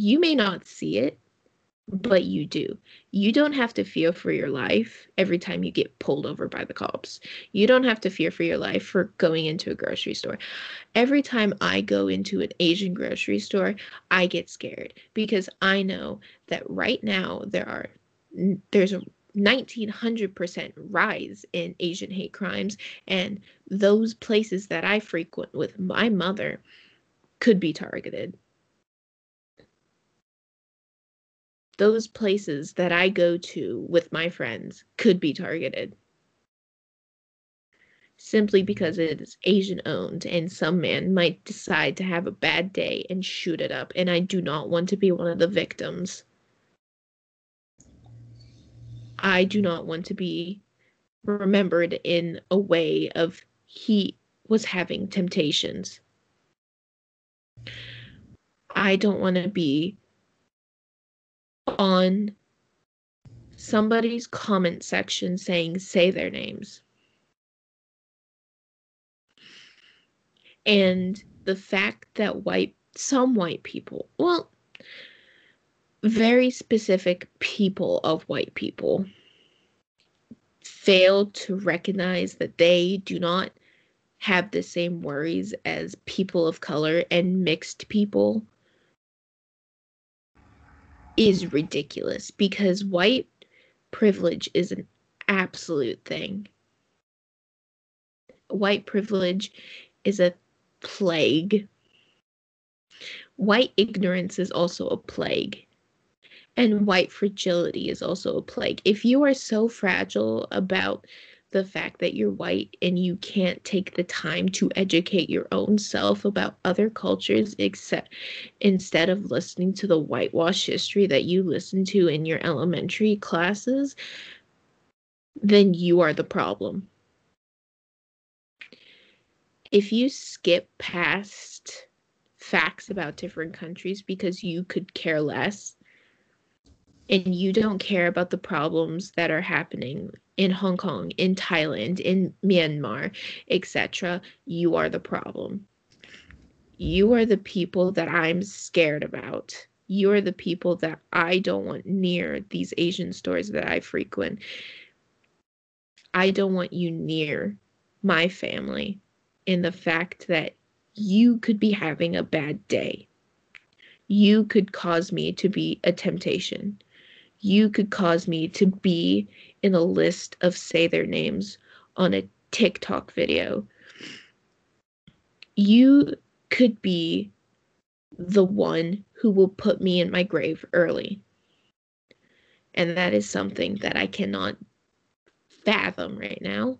You may not see it, but you do. You don't have to fear for your life every time you get pulled over by the cops. You don't have to fear for your life for going into a grocery store. Every time I go into an Asian grocery store, I get scared because I know that right now there are there's a 1900% rise in Asian hate crimes and those places that I frequent with my mother could be targeted. Those places that I go to with my friends could be targeted. Simply because it is Asian owned and some man might decide to have a bad day and shoot it up, and I do not want to be one of the victims. I do not want to be remembered in a way of he was having temptations. I don't want to be on somebody's comment section saying say their names. And the fact that white some white people, well, very specific people of white people fail to recognize that they do not have the same worries as people of color and mixed people is ridiculous because white privilege is an absolute thing. White privilege is a plague. White ignorance is also a plague. And white fragility is also a plague. If you are so fragile about the fact that you're white and you can't take the time to educate your own self about other cultures except instead of listening to the whitewash history that you listen to in your elementary classes then you are the problem. If you skip past facts about different countries because you could care less and you don't care about the problems that are happening in Hong Kong, in Thailand, in Myanmar, etc., you are the problem. You are the people that I'm scared about. You are the people that I don't want near these Asian stores that I frequent. I don't want you near my family in the fact that you could be having a bad day. You could cause me to be a temptation you could cause me to be in a list of say their names on a TikTok video. You could be the one who will put me in my grave early. And that is something that I cannot fathom right now.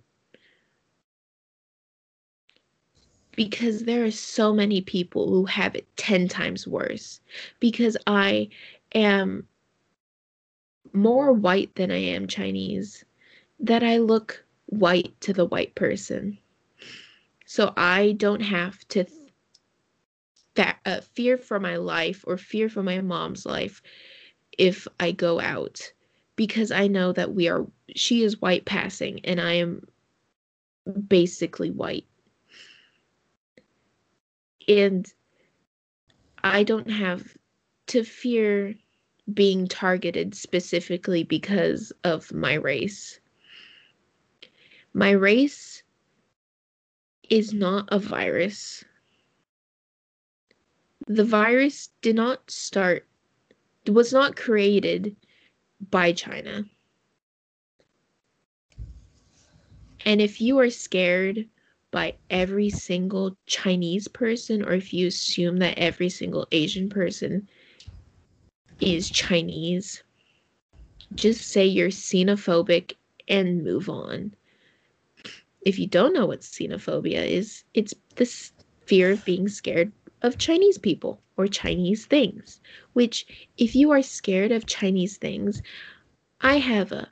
Because there are so many people who have it 10 times worse. Because I am more white than I am Chinese, that I look white to the white person. So I don't have to uh, fear for my life or fear for my mom's life if I go out because I know that we are she is white passing and I am basically white. And I don't have to fear being targeted specifically because of my race. My race is not a virus. The virus did not start, was not created by China. And if you are scared by every single Chinese person, or if you assume that every single Asian person is Chinese. Just say you're xenophobic and move on. If you don't know what xenophobia is, it's this fear of being scared of Chinese people or Chinese things. Which, if you are scared of Chinese things, I have a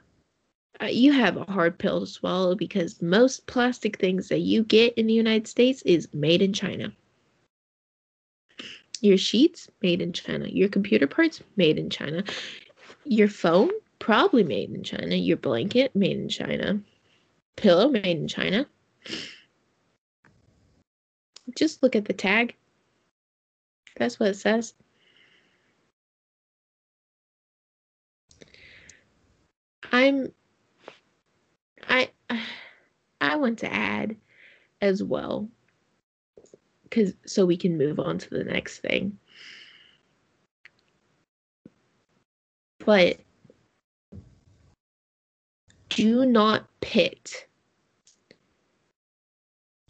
uh, you have a hard pill to swallow because most plastic things that you get in the United States is made in China. Your sheets made in China. Your computer parts made in China. Your phone probably made in China. Your blanket made in China. Pillow made in China. Just look at the tag. That's what it says. I'm I I want to add as well because so we can move on to the next thing. But do not pit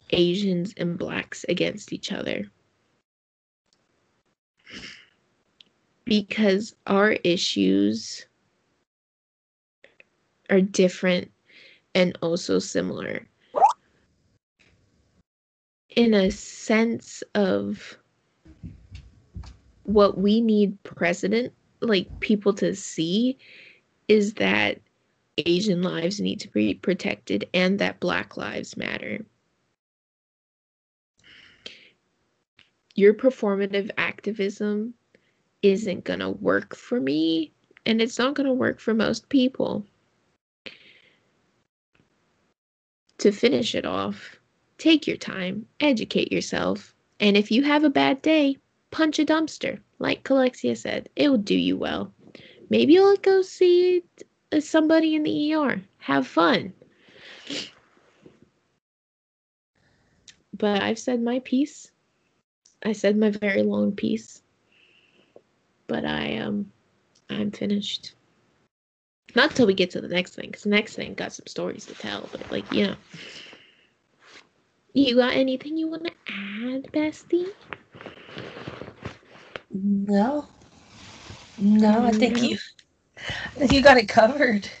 Asians and blacks against each other. Because our issues are different and also similar in a sense of what we need president like people to see is that asian lives need to be protected and that black lives matter. Your performative activism isn't going to work for me and it's not going to work for most people. To finish it off Take your time, educate yourself, and if you have a bad day, punch a dumpster. Like Calexia said, it will do you well. Maybe you'll go see somebody in the ER. Have fun. But I've said my piece. I said my very long piece. But I um I'm finished. Not till we get to the next thing, because the next thing got some stories to tell, but like, you know. You got anything you want to add, Bestie? No. No, I think you I think you got it covered.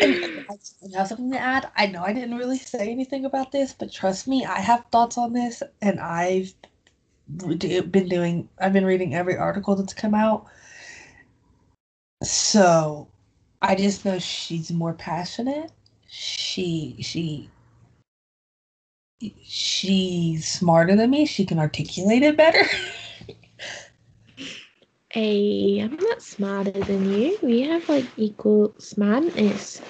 And I I have something to add. I know I didn't really say anything about this, but trust me, I have thoughts on this, and I've been doing. I've been reading every article that's come out. So, I just know she's more passionate. She she she's smarter than me. She can articulate it better. Hey, I'm not smarter than you. We have like equal smartness.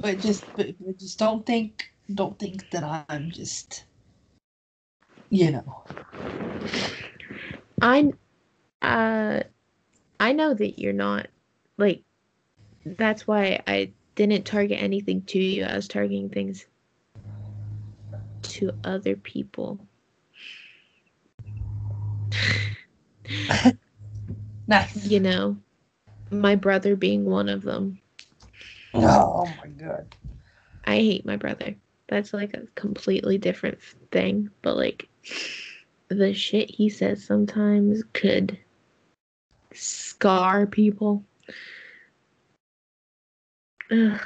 but just but, but just don't think don't think that I'm just you know. I, uh, I know that you're not like. That's why I didn't target anything to you. I was targeting things to other people. Nice. You know, my brother being one of them. Oh my god. I hate my brother. That's like a completely different thing. But like the shit he says sometimes could scar people. Ugh.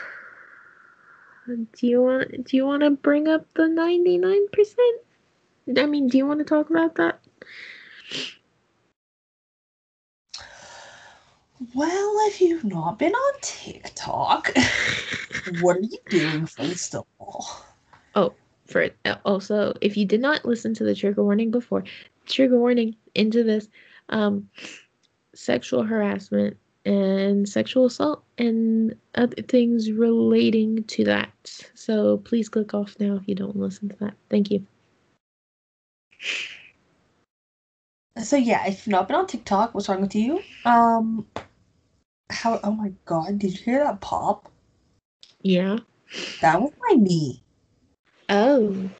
Do you want do you want to bring up the 99%? I mean, do you want to talk about that? Well, if you've not been on TikTok, what are you doing first of all? Oh, for also, if you did not listen to the trigger warning before, trigger warning into this um sexual harassment and sexual assault and other things relating to that. So please click off now if you don't listen to that. Thank you. So yeah, if you've not been on TikTok, what's wrong with you? Um how oh my god, did you hear that pop? Yeah. That was my knee. Oh.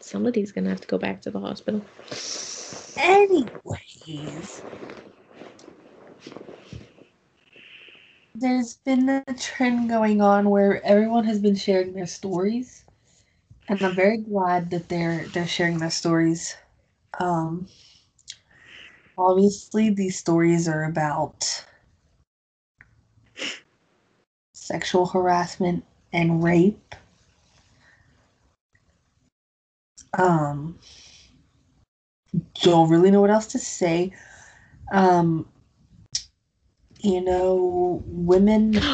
Somebody's gonna have to go back to the hospital. Anyways, there's been a trend going on where everyone has been sharing their stories, and I'm very glad that they're they're sharing their stories. Um, obviously, these stories are about sexual harassment and rape. Um, don't really know what else to say. Um, you know, women.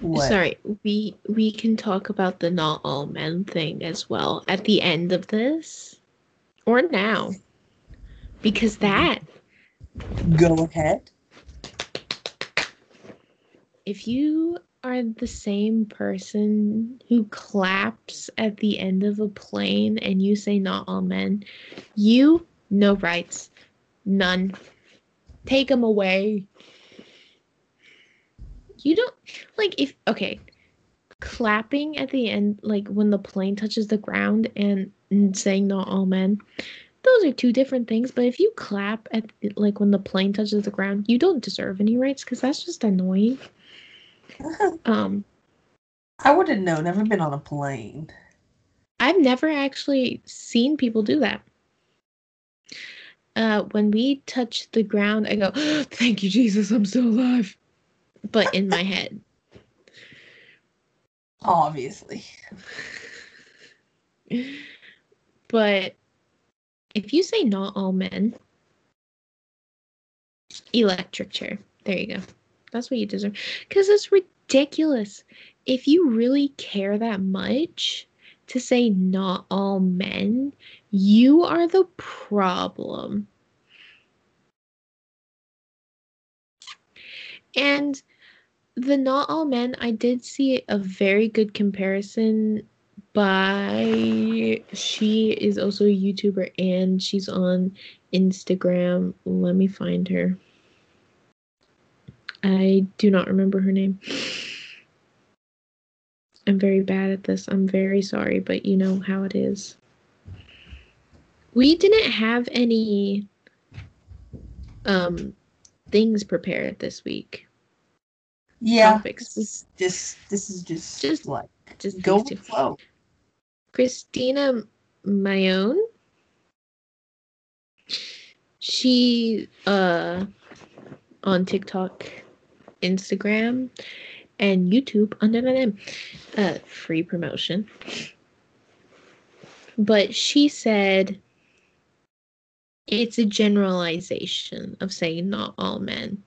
What? Sorry, we we can talk about the not all men thing as well at the end of this or now. Because that Go ahead. if you are the same person who claps at the end of a plane and you say not all men, you no rights. None. Take them away. You don't like if okay, clapping at the end like when the plane touches the ground and, and saying not all men. Those are two different things, but if you clap at like when the plane touches the ground, you don't deserve any rights cuz that's just annoying. Um I wouldn't know. Never been on a plane. I've never actually seen people do that. Uh, when we touch the ground, I go, "Thank you, Jesus, I'm still alive," but in my head. Obviously. But if you say not all men, electric chair. There you go. That's what you deserve. Because it's ridiculous. If you really care that much to say not all men, you are the problem. And the not all men, I did see a very good comparison by she is also a YouTuber and she's on Instagram. Let me find her. I do not remember her name. I'm very bad at this. I'm very sorry, but you know how it is. We didn't have any um things prepared this week. Yeah. Topics. This, this this is just Just like Just go with the flow. Christina Mayone. She uh on TikTok, Instagram, and YouTube under the name uh free promotion. But she said it's a generalization of saying not all men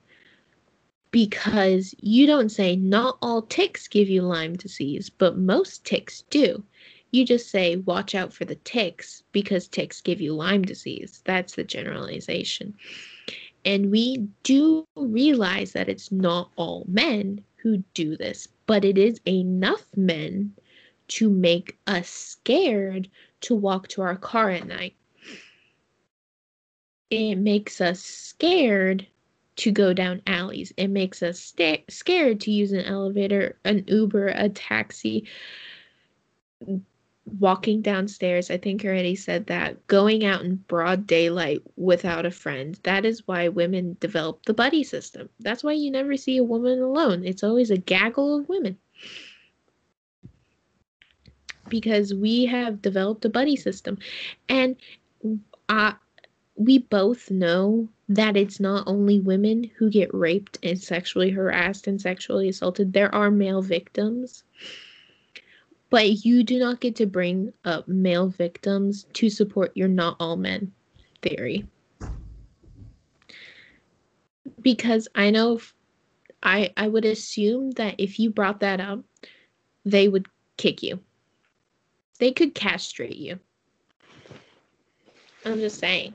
because you don't say not all ticks give you Lyme disease, but most ticks do. You just say watch out for the ticks because ticks give you Lyme disease. That's the generalization. And we do realize that it's not all men who do this, but it is enough men to make us scared to walk to our car at night. It makes us scared to go down alleys. It makes us sta- scared to use an elevator, an Uber, a taxi, walking downstairs. I think already said that. Going out in broad daylight without a friend. That is why women develop the buddy system. That's why you never see a woman alone. It's always a gaggle of women. Because we have developed a buddy system. And uh, we both know that it's not only women who get raped and sexually harassed and sexually assaulted. There are male victims. But you do not get to bring up male victims to support your not all men theory. Because I know if, I I would assume that if you brought that up, they would kick you. They could castrate you. I'm just saying.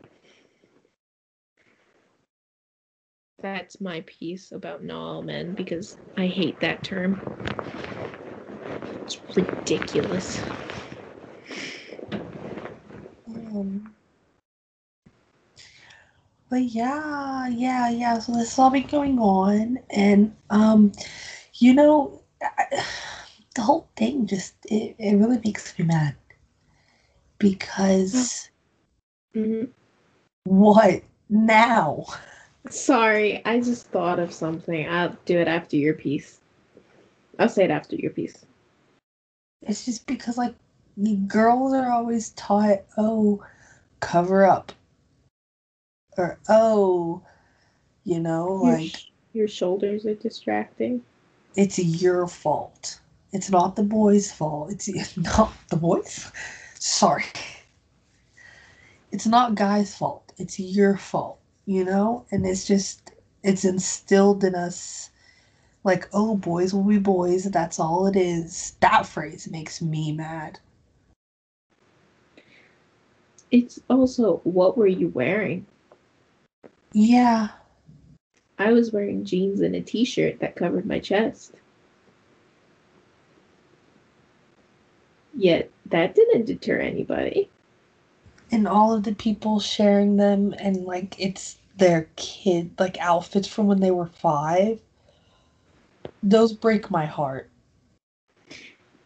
That's my piece about not all men because I hate that term. It's ridiculous. Um, but yeah, yeah, yeah. So this has all be going on, and um, you know, I, the whole thing just it, it really makes me mad because hmm what now? Sorry, I just thought of something. I'll do it after your piece. I'll say it after your piece. It's just because like the girls are always taught, oh, cover up, or oh, you know, Your like sh- your shoulders are distracting. it's your fault. It's not the boys' fault. It's it's not the boys. Sorry. It's not guys' fault. It's your fault, you know? And it's just it's instilled in us like, oh, boys will be boys, that's all it is. That phrase makes me mad. It's also what were you wearing? Yeah. I was wearing jeans and a t-shirt that covered my chest. Yet that didn't deter anybody. And all of the people sharing them and like it's their kid like outfits from when they were five. Those break my heart.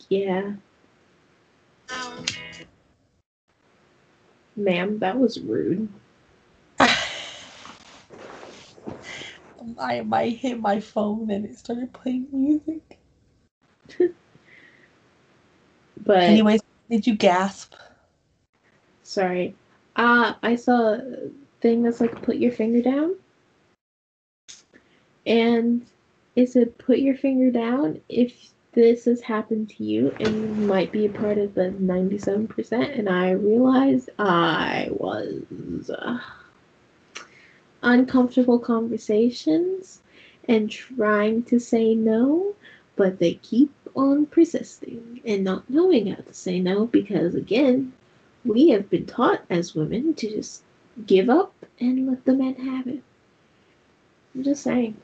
Yeah. Ma'am, that was rude. I might hit my phone and it started playing music. But Anyways, did you gasp? sorry. Uh I saw a thing that's like put your finger down. And it said put your finger down if this has happened to you and you might be a part of the 97% and I realized I was uh, uncomfortable conversations and trying to say no, but they keep on persisting and not knowing how to say no because, again, we have been taught as women to just give up and let the men have it. I'm just saying.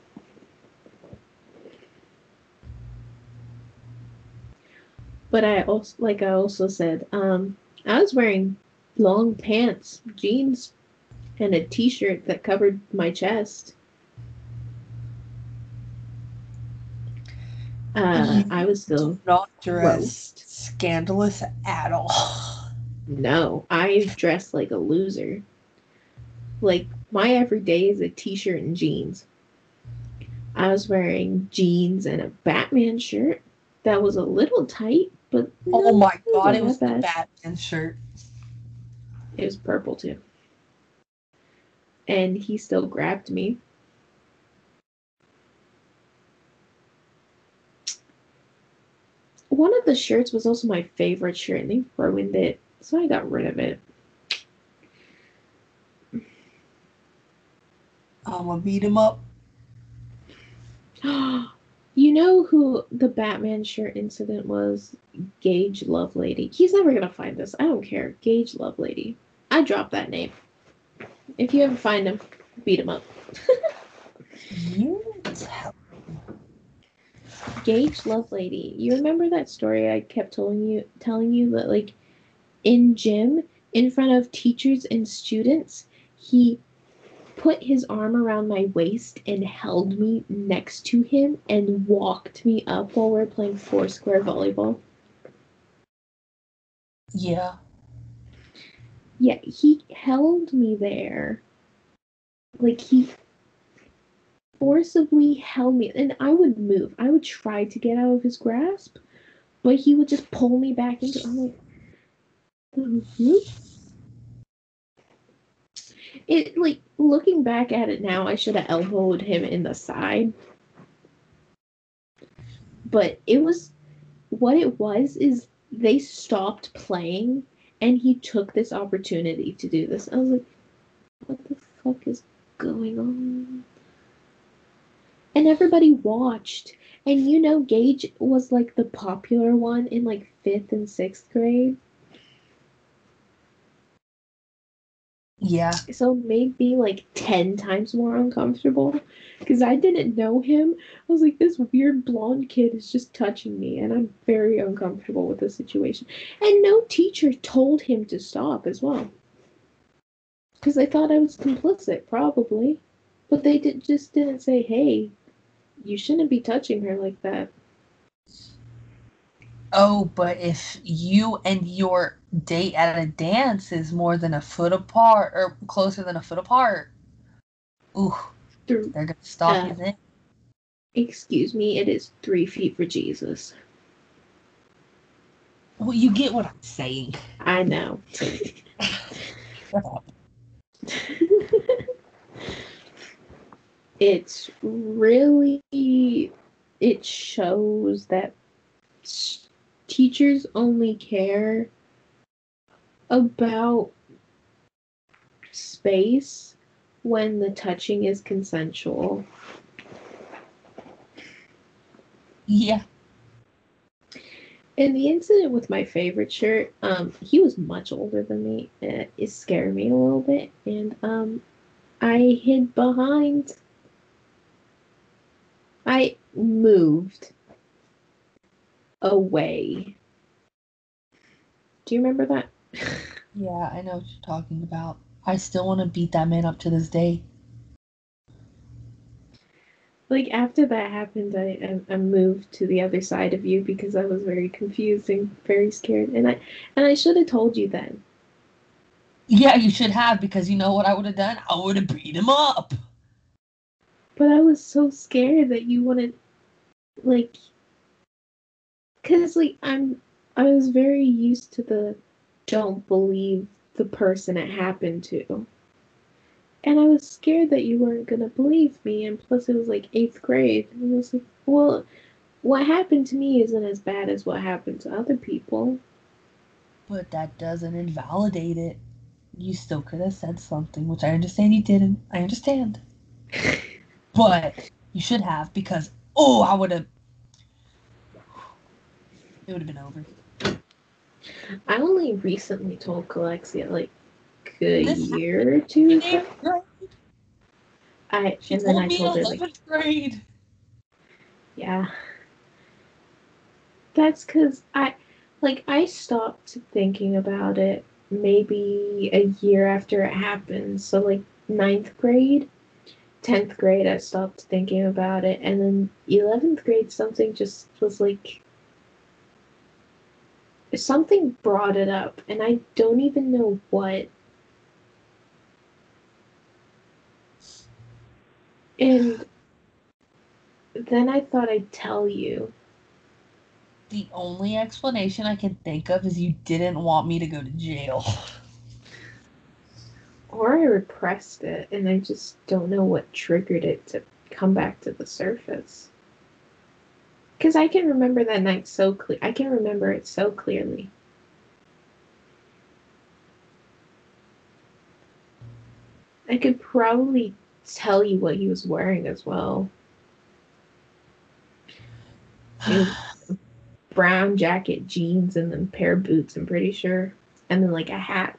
But I also, like I also said, um, I was wearing long pants, jeans, and a t-shirt that covered my chest. Uh, I was still Not dressed scandalous at all. no. I dressed like a loser. like my everyday is a t-shirt and jeans. I was wearing jeans and a Batman shirt that was a little tight, but Oh my god, it was the that bad. Batman shirt. It was purple too. And he still grabbed me. One of the shirts was also my favorite shirt, and they ruined it, so I got rid of it. I'm gonna beat him up. you know who the Batman shirt incident was? Gage Lovelady. He's never gonna find this. I don't care. Gage Lovelady. I dropped that name. If you ever find him, beat him up. You tell Gage Lovelady. You remember that story I kept telling you telling you that like in gym, in front of teachers and students, he put his arm around my waist and held me next to him and walked me up while we are playing four square volleyball. Yeah. Yeah, he held me there. Like he forcibly held me and I would move. I would try to get out of his grasp, but he would just pull me back into I'm like "Mhm." It like looking back at it now, I should have elbowed him in the side. But it was what it was is they stopped playing and he took this opportunity to do this. I was like, what the fuck is going on? And everybody watched. And you know, Gage was like the popular one in like fifth and sixth grade. Yeah. So maybe like 10 times more uncomfortable because I didn't know him. I was like, this weird blonde kid is just touching me, and I'm very uncomfortable with the situation. And no teacher told him to stop as well. Because they thought I was complicit, probably. But they did, just didn't say, hey, you shouldn't be touching her like that. Oh, but if you and your date at a dance is more than a foot apart or closer than a foot apart, ooh, Through, they're gonna stop Uh, you then. excuse me, it is three feet for Jesus. Well, you get what I'm saying. I know. it's really it shows that teachers only care about space when the touching is consensual Yeah. And the incident with my favorite shirt, um, he was much older than me. Uh, it scared me a little bit, and um, I hid behind. I moved away. Do you remember that? Yeah, I know what you're talking about. I still want to beat that man up to this day. like after that happened, I, I I moved to the other side of you because I was very confused and very scared, and I and I should have told you then. Yeah, you should have because you know what I would have done? I would have beat him up. But I was so scared that you wouldn't like cuz like I'm I was very used to the don't believe the person it happened to. And I was scared that you weren't going to believe me and plus it was like 8th grade and I was like, well, what happened to me isn't as bad as what happened to other people. But that doesn't invalidate it. You still could have said something, which I understand you didn't. I understand. But you should have because, oh, I would have. It would have been over. I only recently told Calexia like a This year or two ago. grade, I She and then I told her like 11th grade. Yeah. That's because I, like, I stopped thinking about it maybe a year after it happened. So, like, ninth grade, 10th grade, I stopped thinking about it. And then 11th grade, something just was like, something brought it up. And I don't even know what. And then I thought I'd tell you. The only explanation I can think of is you didn't want me to go to jail. Or I repressed it and I just don't know what triggered it to come back to the surface. Because I can remember that night so clear. I can remember it so clearly. I could probably tell you what he was wearing as well. It was a brown jacket, jeans, and then pair of boots, I'm pretty sure. And then like a hat.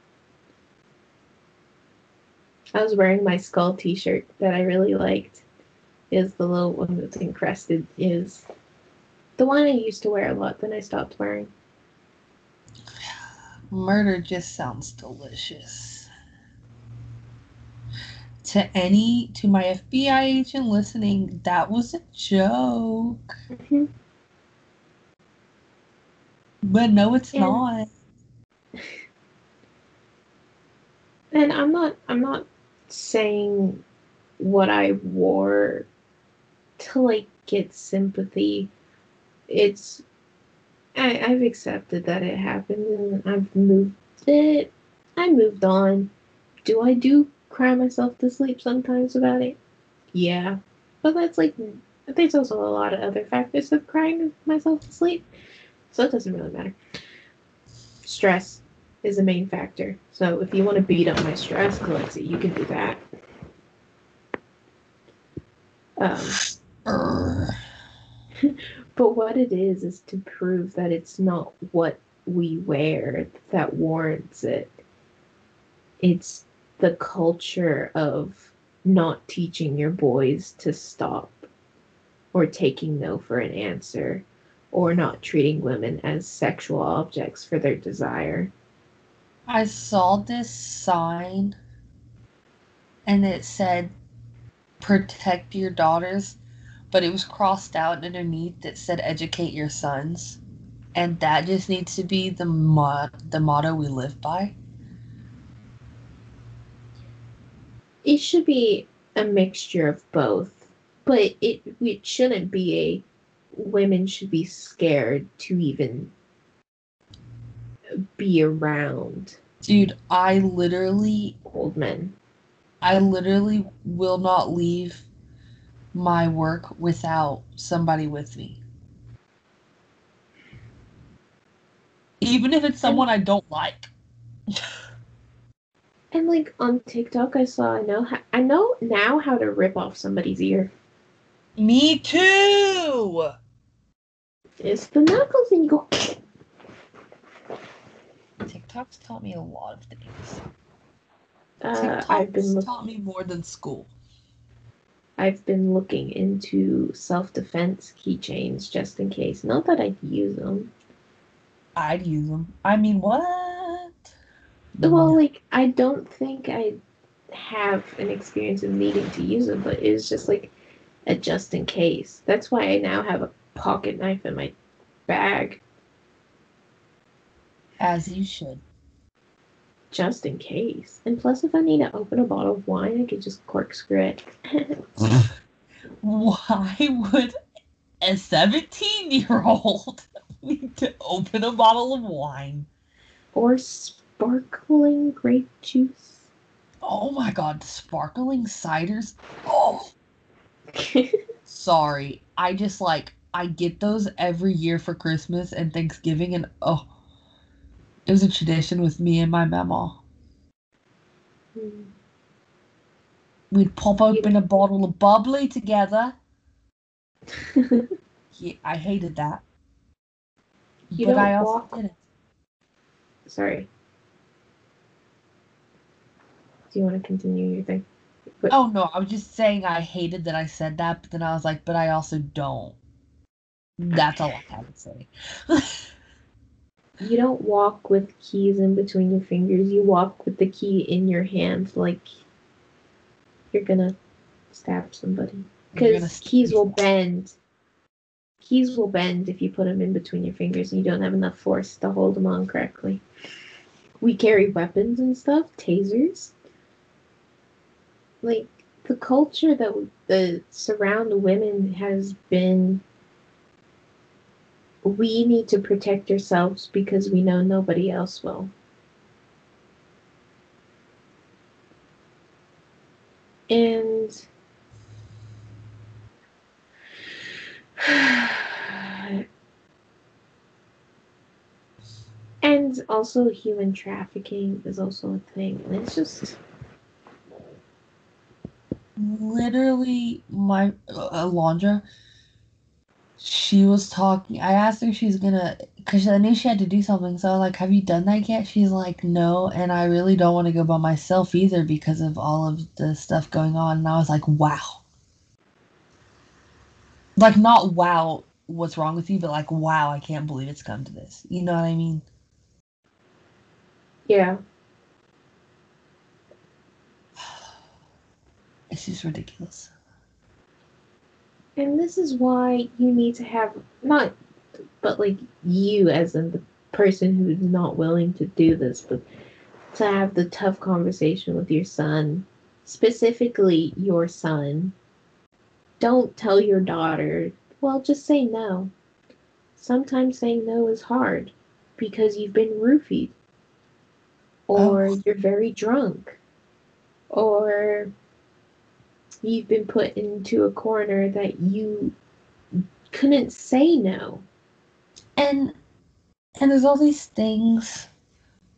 I was wearing my skull t shirt that I really liked. Is the little one that's encrusted is the one I used to wear a lot, then I stopped wearing. Murder just sounds delicious. To any, to my FBI agent listening, that was a joke. Mhm. But no, it's And- not. And I'm not I'm not saying what I wore to like get sympathy. It's I, I've accepted that it happened and I've moved it. I moved on. Do I do cry myself to sleep sometimes about it? Yeah. But that's like there's also a lot of other factors of crying myself to sleep. So it doesn't really matter. Stress is a main factor. So if you want to beat up my stress, Alexi, you can do that. Um. but what it is is to prove that it's not what we wear that warrants it. It's the culture of not teaching your boys to stop or taking no for an answer or not treating women as sexual objects for their desire. I saw this sign and it said protect your daughters, but it was crossed out underneath that said educate your sons. And that just needs to be the mo- the motto we live by. it should be a mixture of both but it it shouldn't be a women should be scared to even be around Dude, I literally old men I literally will not leave my work without somebody with me. Even if it's someone I don't like. and like on tiktok i saw i know how, i know now how to rip off somebody's ear Me too. it's the knuckles and you go TikTok's taught me a lot of things. uh, i've been TikTok's look- taught me more than school. I've been looking into self-defense keychains just in case not that i'd use them I'd use them. I mean, what? Well, like I don't think I have an experience of needing to use them, but it's just like a just in case. That's why I now have a pocket knife in my bag, as you should. Just in case. And plus, if I need to open a bottle of wine, I could just corkscrew it. Why would a 17 year old need to open a bottle of wine? or sparkling grape juice. Oh my god, sparkling ciders? Oh, sorry. I just like, I get those every year for Christmas and Thanksgiving, and oh, it was a tradition with me and my mama. Hmm. We'd pop open a bottle of bubbly together. Yeah, I hated that. You but I also walk- did it. Sorry. Do you want to continue your thing? Oh no, I was just saying I hated that I said that, but then I was like, but I also don't. That's all I had to say. You don't walk with keys in between your fingers. You walk with the key in your hand, like you're gonna stab somebody. Because keys will bend. Keys will bend if you put them in between your fingers and you don't have enough force to hold them on correctly. We carry weapons and stuff, tasers. Like the culture that the surround women has been we need to protect ourselves because we know nobody else will. And and also human trafficking is also a thing. It's just literally my uh, Alondra. She was talking. I asked her if she's gonna, cause I knew she had to do something. So I was like, "Have you done that yet?" She's like, "No," and I really don't want to go by myself either because of all of the stuff going on. And I was like, "Wow." Like not wow, what's wrong with you, but like wow, I can't believe it's come to this. You know what I mean? yeah. It's just ridiculous. And this is why you need to have not but like you as in the person who's not willing to do this, but to have the tough conversation with your son, specifically your son. Don't tell your daughter, well, just say no. Sometimes saying no is hard because you've been roofied, or Oh. you're very drunk, or you've been put into a corner that you couldn't say no. And and there's all these things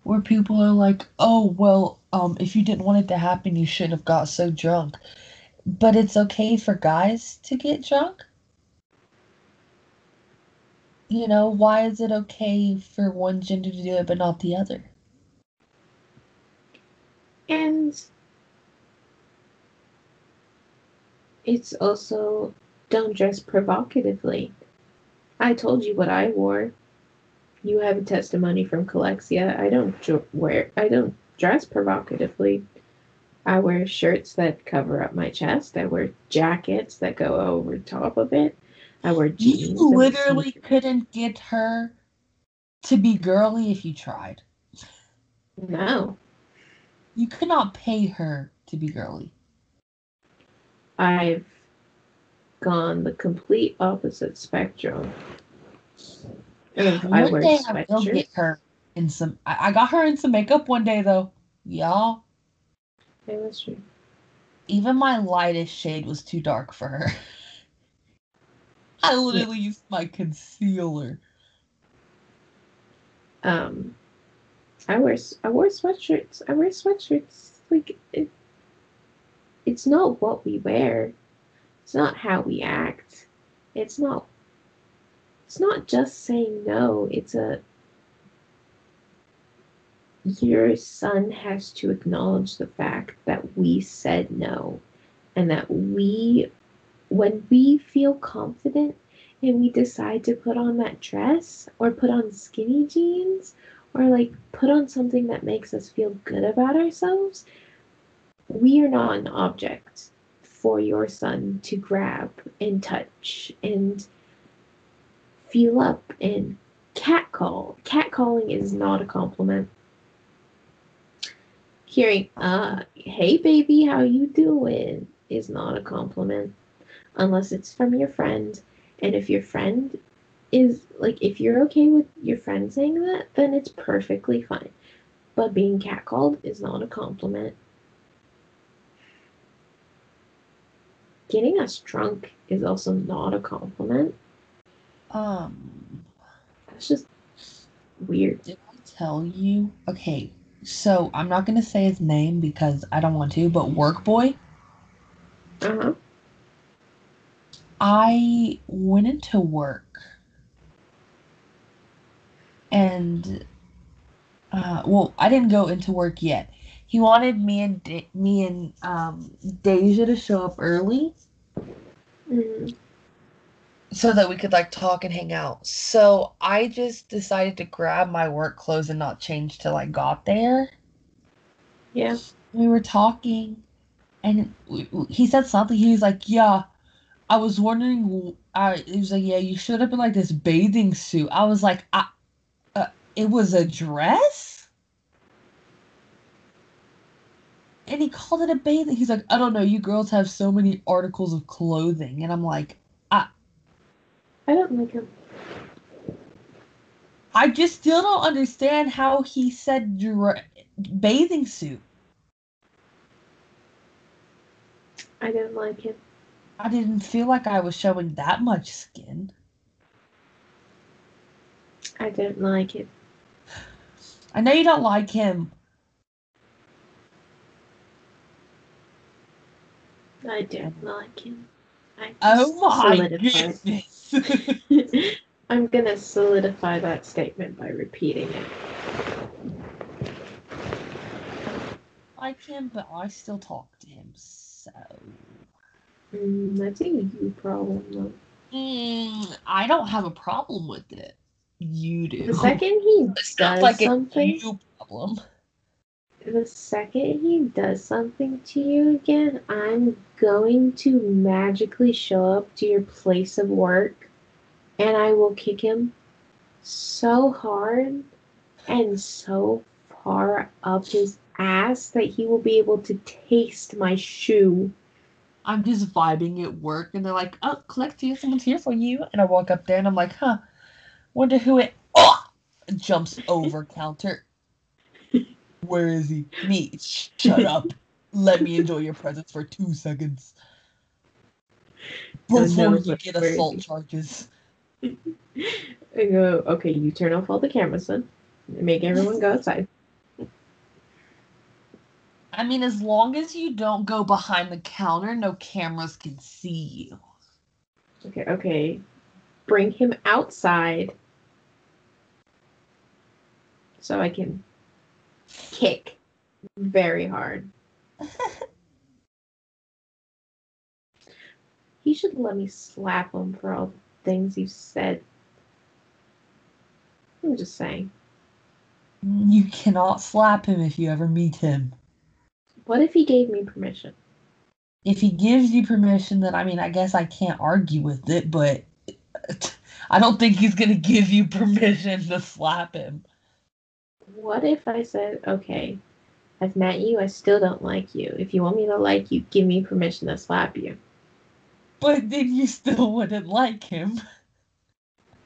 where people are like, "Oh, well, um if you didn't want it to happen, you shouldn't have got so drunk." But it's okay for guys to get drunk? You know, why is it okay for one gender to do it but not the other? And it's also don't dress provocatively. I told you what I wore. You have a testimony from Calexia. I don't dr- wear I don't dress provocatively. I wear shirts that cover up my chest. I wear jackets that go over top of it. I wear jeans. You literally couldn't get her to be girly if you tried. No. You could not pay her to be girly. I've gone the complete opposite spectrum. I One wear day I will get sweatshirts. her in some. I, I got her in some makeup one day though, y'all. Yeah, that's true. Even my lightest shade was too dark for her. I literally used my concealer. Um, I wear I wear sweatshirts. I wear sweatshirts. Like it, it's not what we wear. It's not how we act. It's not. It's not just saying no. It's a. Your son has to acknowledge the fact that we said no, and that we, when we feel confident and we decide to put on that dress or put on skinny jeans or like put on something that makes us feel good about ourselves, we are not an object for your son to grab and touch and feel up and catcall. Catcalling is not a compliment. Hearing, uh, hey baby, how you doing is not a compliment unless it's from your friend. And if your friend is like if you're okay with your friend saying that, then it's perfectly fine. But being catcalled is not a compliment. Getting us drunk is also not a compliment. Um, It's just weird. did I tell you? Okay, so I'm not gonna say his name because I don't want to, but Work Boy. Uh huh. I went into work and uh, well, I didn't go into work yet. He wanted me and De- me and um, Deja to show up early Mm, so that we could like talk and hang out. So I just decided to grab my work clothes and not change till I got there. yeah. We were talking, and he said something. He was like, "Yeah, I was wondering." I he was like, "Yeah, you showed up in like this bathing suit." I was like, "I, uh, it was a dress." And he called it a bathing. He's like, I don't know, you girls have so many articles of clothing, and I'm like, I I don't like him. I just still don't understand how he said dra- bathing suit. I didn't like him. I didn't feel like I was showing that much skin. I didn't like it. I know you don't like him. I didn't like him. I Oh my solidified- goodness. I'm gonna solidify that statement by repeating it. like him, but I still talk to him, so. Mm, that's a you problem, though. Mm, I don't have a problem with it. You do. The second he It's does like something, you problem. The second he does something to you again, I'm going to magically show up to your place of work and I will kick him so hard and so far up his ass that he will be able to taste my shoe. I'm just vibing at work, and they're like, "Oh, collect you. Someone's here for you." And I walk up there, and I'm like, "Huh? Wonder who it." Oh! Jumps over counter. Where is he? Me. Shut up. Let me enjoy your presence for two seconds. Before you get assault charges. I go, okay, you turn off all the cameras then. and Make everyone go outside. I mean, as long as you don't go behind the counter, no cameras can see you. Okay, okay. Bring him outside so I can kick very hard. he should let me slap him for all the things you've said. I'm just saying. You cannot slap him if you ever meet him. What if he gave me permission? If he gives you permission, then I mean, I guess I can't argue with it, but I don't think he's gonna give you permission to slap him. What if I said, okay, I've met you, I still don't like you. If you want me to like you, give me permission to slap you. But then you still wouldn't like him.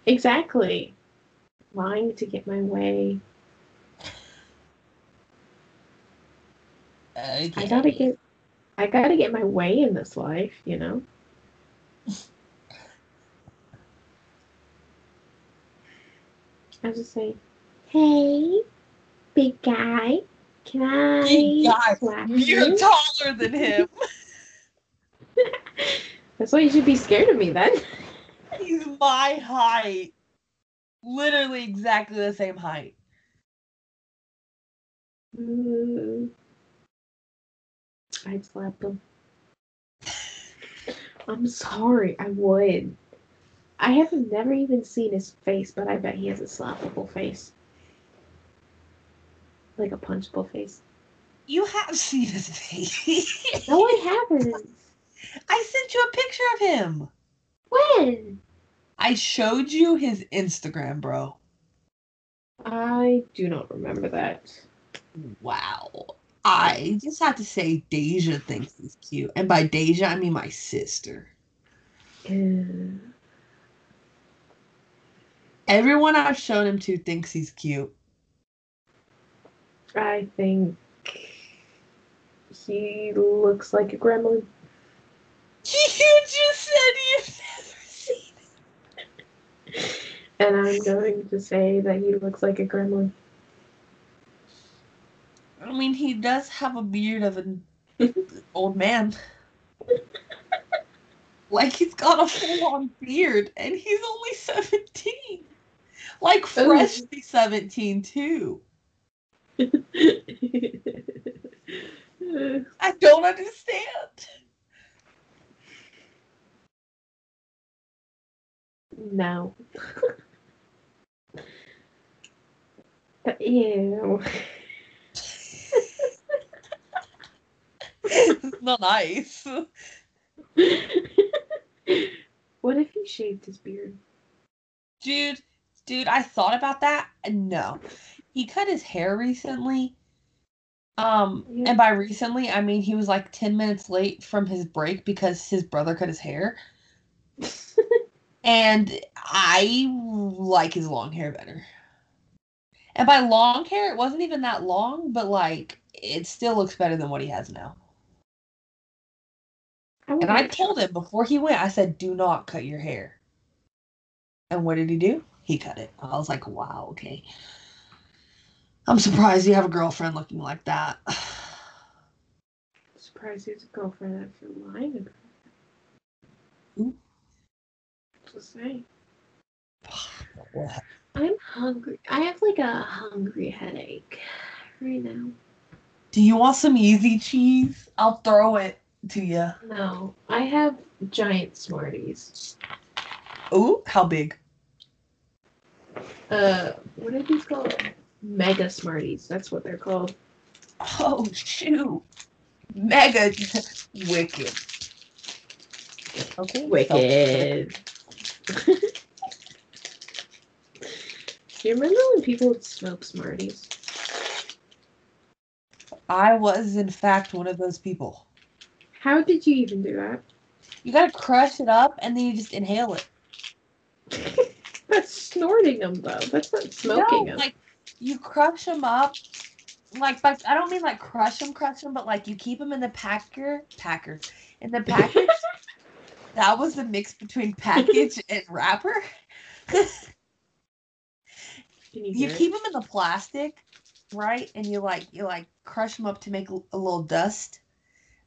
Exactly. Lying to get my way. Okay. I gotta get I gotta get my way in this life, you know? I just say, Hey, big guy, can I Big guy, You're you? taller than him. That's why you should be scared of me then. He's my height. Literally exactly the same height. Mm. I'd slap him. I'm sorry, I would. I have never even seen his face, but I bet he has a slappable face. Like a punchable face. You have seen his face. No, I haven't. I sent you a picture of him. When? I showed you his Instagram, bro. I do not remember that. Wow. I just have to say Deja thinks he's cute. And by Deja, I mean my sister. Uh, Everyone I've shown him to thinks he's cute. I think he looks like a gremlin. You just said you've never seen it. And I'm going to say that he looks like a gremlin. I mean, he does have a beard of an old man. like he's got a full-on beard, and he's only seventeen. Like Ooh. freshly seventeen too. I don't understand. no. but ew. it's not nice. what if he shaved his beard? Dude, dude, I thought about that. and No. He cut his hair recently. Um, Yeah. and by recently, I mean he was like 10 minutes late from his break because his brother cut his hair. and I like his long hair better. And by long hair, it wasn't even that long, but like it still looks better than what he has now. And I told him before he went, I said, do not cut your hair. And what did he do? He cut it. I was like, wow, okay. I'm surprised you have a girlfriend looking like that. surprised you have a girlfriend after lying about it. Ooh. Just saying. What? I'm hungry. I have like a hungry headache right now. Do you want some easy cheese? I'll throw it to you. No, I have giant Smarties. Ooh, how big? Uh, what are these called? Mega Smarties. That's what they're called. Oh, shoot. Mega wicked. Okay. Wicked. Do you remember when people would smoke Smarties? I was, in fact, one of those people. How did you even do that? You gotta crush it up and then you just inhale it. That's snorting them though. That's not smoking No, them. like you crush them up. Like, but I don't mean like crush them, crush them, but like you keep them in the packer, packer, in the package. that was the mix between package and wrapper. You, You keep them in the plastic, right? And you like you like crush them up to make a little dust,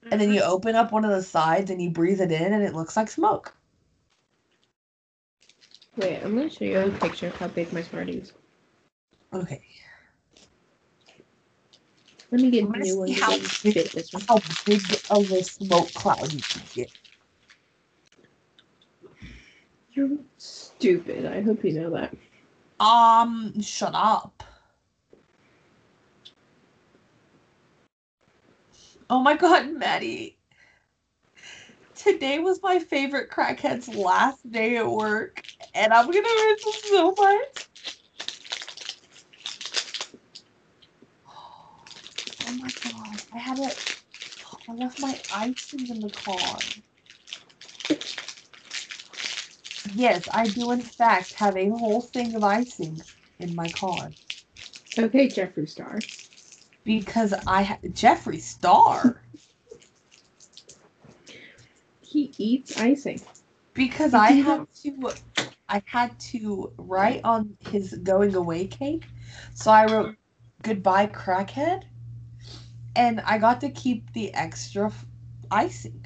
and then you mm-hmm. open up one of the sides and you breathe it in, and it looks like smoke. Wait, I'm gonna show you a picture of how big my Smartie is. Okay. Let me get I'm a new one. how really fit this one. How big of a smoke cloud you can get. You're stupid. I hope you know that. Um, shut up. Oh my god, Maddie. Today was my favorite crackhead's last day at work, and I'm gonna miss him so much. My god, I had it. I left my icing in the car. Yes, I do in fact have a whole thing of icing in my car Okay, Jeffree Star. because I ha- Jeffree Star He eats icing. because I had to I had to write on his going away cake, so I wrote goodbye crackhead, and I got to keep the extra f- icing.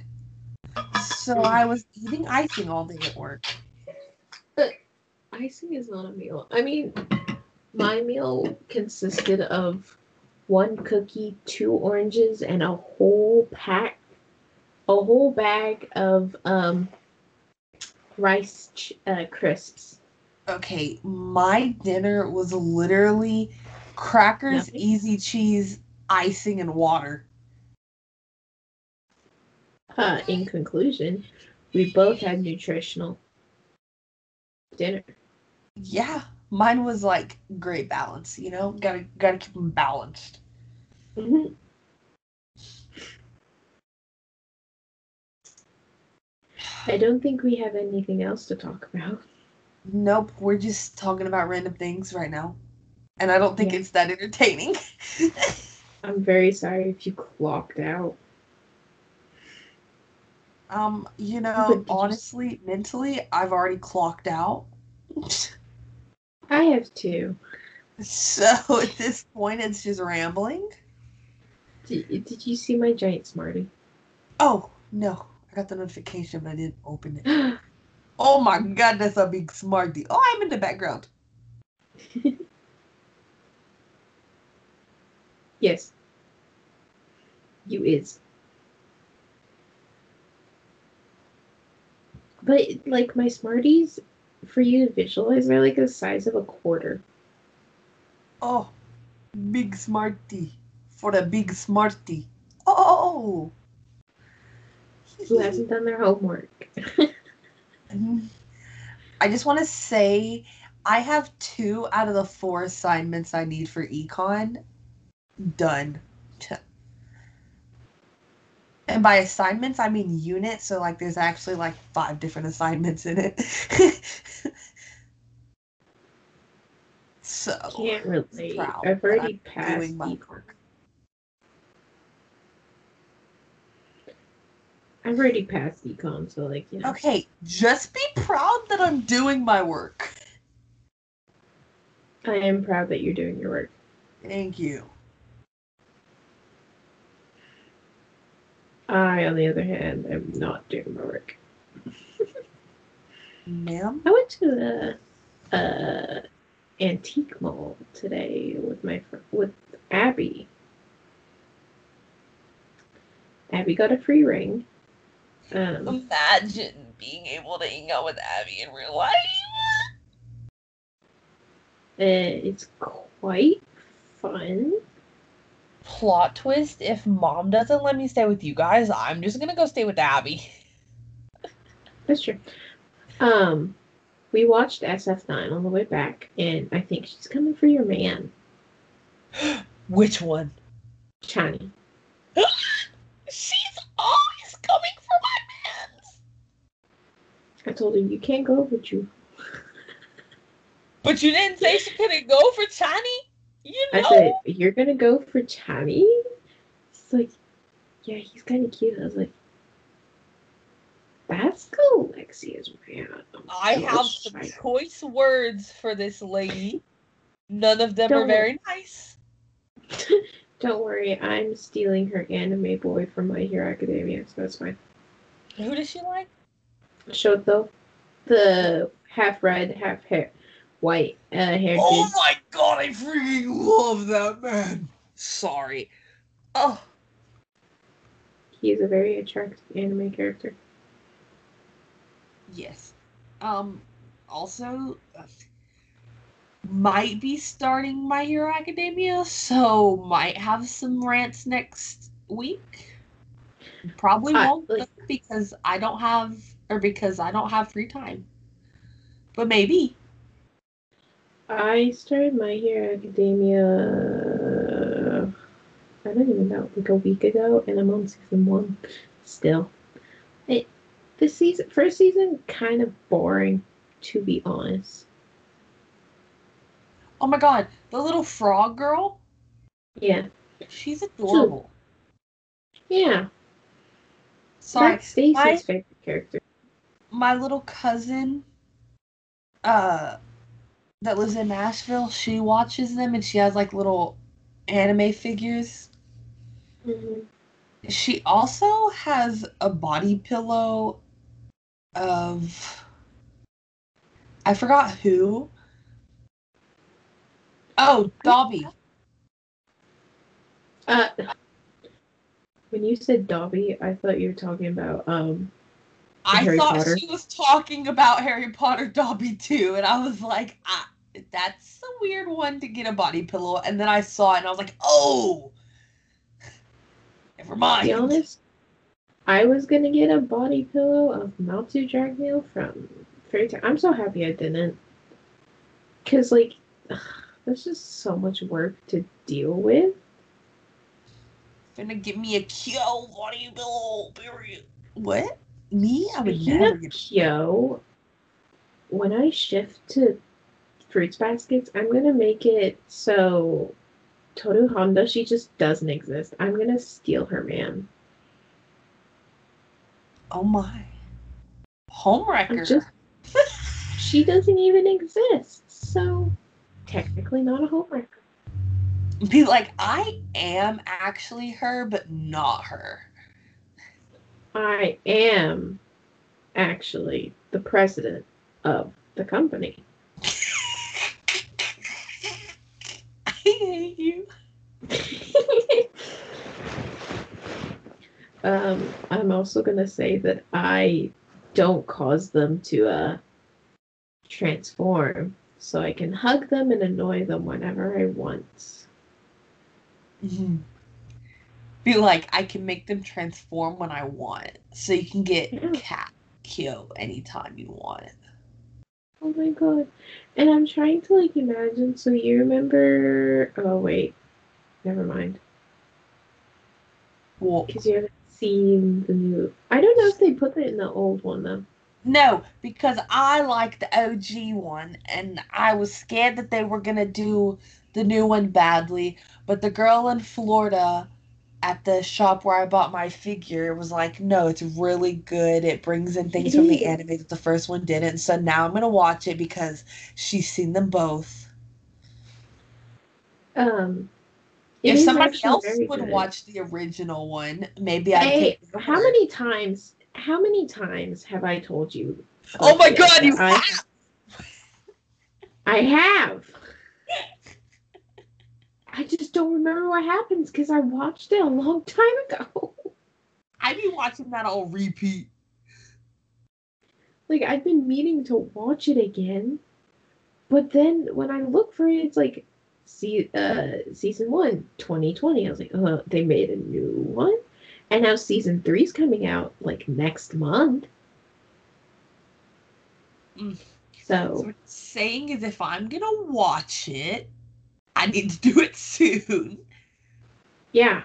So I was eating icing all day at work. Icing is not a meal. I mean, my meal consisted of one cookie, two oranges, and a whole pack, a whole bag of um rice ch- uh, crisps. Okay, my dinner was literally crackers, Nothing? easy cheese, icing, and water. Uh, in conclusion, we both had nutritional dinner. Yeah, mine was like great balance. You know, gotta gotta keep them balanced. Mhm. I don't think we have anything else to talk about. Nope, we're just talking about random things right now, and I don't think Yeah. it's that entertaining. I'm very sorry if you clocked out. um, you know, did you honestly, mentally, I've already clocked out. I have two. so at this point, it's just rambling. Did, did you see my giant smarty? Oh no, I got the notification, but I didn't open it. Oh my god, that's a big smarty. Oh, I'm in the background. yes. You is. But like my Smarties, for you to visualize, they're like the size of a quarter. Oh, big smarty for a big smarty. Oh. Who hasn't done their homework? I just want to say I have two out of the four assignments I need for econ done. And by assignments, I mean units. So like, there's actually like five different assignments in it. so Can't relate. proud i've already I'm passed doing my work. I've already passed econ, so like yeah. Okay, just be proud that I'm doing my work. I am proud that you're doing your work. Thank you. I, on the other hand, am not doing my work. Ma'am? I went to the uh, antique mall today with my fr- with Abby. Abby got a free ring. Um, Imagine being able to hang out with Abby in real life. uh, it's quite fun. Plot twist if mom doesn't let me stay with you guys, I'm just gonna go stay with Abby. That's true. Um, we watched SF9 on the way back, and I think she's coming for your man, Which one? Chani. She's always coming for my mans. I told her you can't go, with you. But you didn't say she couldn't go for Chani? You know? I said you're gonna go for Chani. She's like, yeah, he's kind of cute. I was like, that's Galexia's man. Oh I have some choice words for this lady. None of them are Don't- very nice. Don't worry, I'm stealing her anime boy from My Hero Academia, so that's fine. Who does she like? Shoto, the half red, half hair, white uh, hair Oh dude. my god, I freaking love that man. Sorry. Oh, He is a very attractive anime character. yes. Um, also, uh, might be starting My Hero Academia, so might have some rants next week. Probably I- won't like- because I don't have, or because I don't have free time. But maybe. I started My Hero Academia. I don't even know, like a week ago, and I'm on season one. Still, it this season, first season, kind of boring, to be honest. Oh my god, the little frog girl, Yeah, she's adorable. yeah. Sorry, That's Stacy's favorite character. my little cousin uh that lives in Nashville, she watches them and she has like little anime figures. Mhm. She also has a body pillow of I forgot who. Oh, Dobby. Uh, when you said Dobby, I thought you were talking about um. I Harry thought Potter. she was talking about Harry Potter Dobby too, and I was like, ah, that's a weird one to get a body pillow. And then I saw it, and I was like, oh, never mind. To be honest, I was gonna get a body pillow of Natsu Dragneel from Fairy Tail. I'm so happy I didn't. Cause like, there's just so much work to deal with. Gonna give me a Kyo body pillow. Period. What? Me? I would Speaking never of. Kyo, when I shift to fruits baskets, I'm gonna make it so Toru Honda she just doesn't exist. I'm gonna steal her man. Oh my. Homewrecker. Just she doesn't even exist. So technically not a homewrecker. Be like, I am actually her, but not her. I am actually the president of the company. I hate you. um, I'm also gonna say that I don't cause them to uh transform, so I can hug them and annoy them whenever I want. Mhm. Be like, I can make them transform when I want. So you can get Yeah. cat kill anytime you want. Oh my god! And I'm trying to like imagine. So you remember? Oh wait, never mind. Well, Because you haven't seen the new. I don't know if they put that in the old one though. no, because I like the OG one, and I was scared that they were gonna do the new one badly. But the girl in Florida at the shop where I bought my figure it was like, "No, it's really good. It brings in things from the anime that the first one didn't." So now I'm gonna watch it because she's seen them both. Um, if somebody else would good. watch the original one, maybe I'd Hey, how word. many times? How many times have I told you? Oh my god, you I have! I have. I just don't remember what happens because I watched it a long time ago. I be watching that on repeat. like I've been meaning to watch it again, but then when I look for it, it's like, see, uh, season one, 2020. I was like, oh they made a new one, and now season three's coming out like next month. Mm. So So saying is if I'm gonna watch it, I need to do it soon. yeah.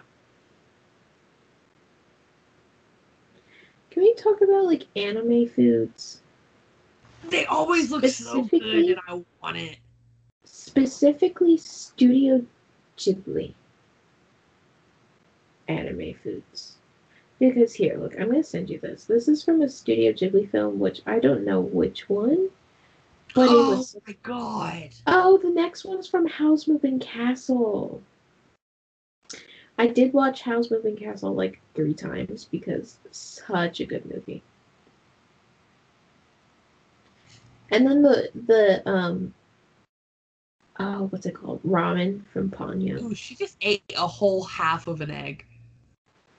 Can we talk about like anime foods? They always look so good and I want it. specifically Studio Ghibli anime foods. Because here, look, I'm gonna send you this. This is from a Studio Ghibli film, which I don't know which one, but it oh was. my god. Oh, the next one's from Howl's Moving Castle. I did watch Howl's Moving Castle like three times because such a good movie. And then the the um oh what's it called ramen from Ponyo. Ooh, she just ate a whole half of an egg.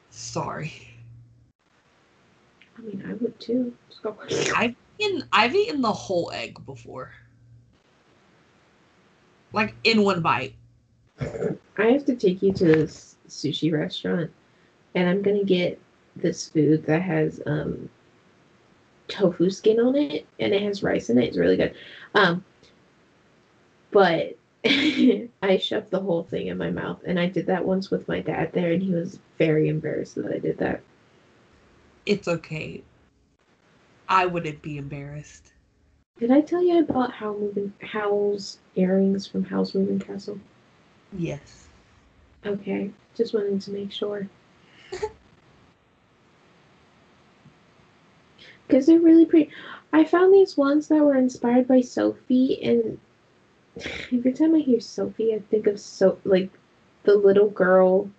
Sorry. I mean I would too. I've eaten I've eaten the whole egg before. Like in one bite. I have to take you to this sushi restaurant, and I'm gonna get this food that has um tofu skin on it, and it has rice in it. It's really good. Um, but I shoved the whole thing in my mouth, and I did that once with my dad there, and he was very embarrassed that I did that. It's okay. I wouldn't be embarrassed. Did I tell you I bought Howl Moving Howl's earrings from Howl's Moving Castle? Yes. Okay, just wanted to make sure. Because they're really pretty. I found these ones that were inspired by Sophie, and every time I hear Sophie, I think of so like the little girl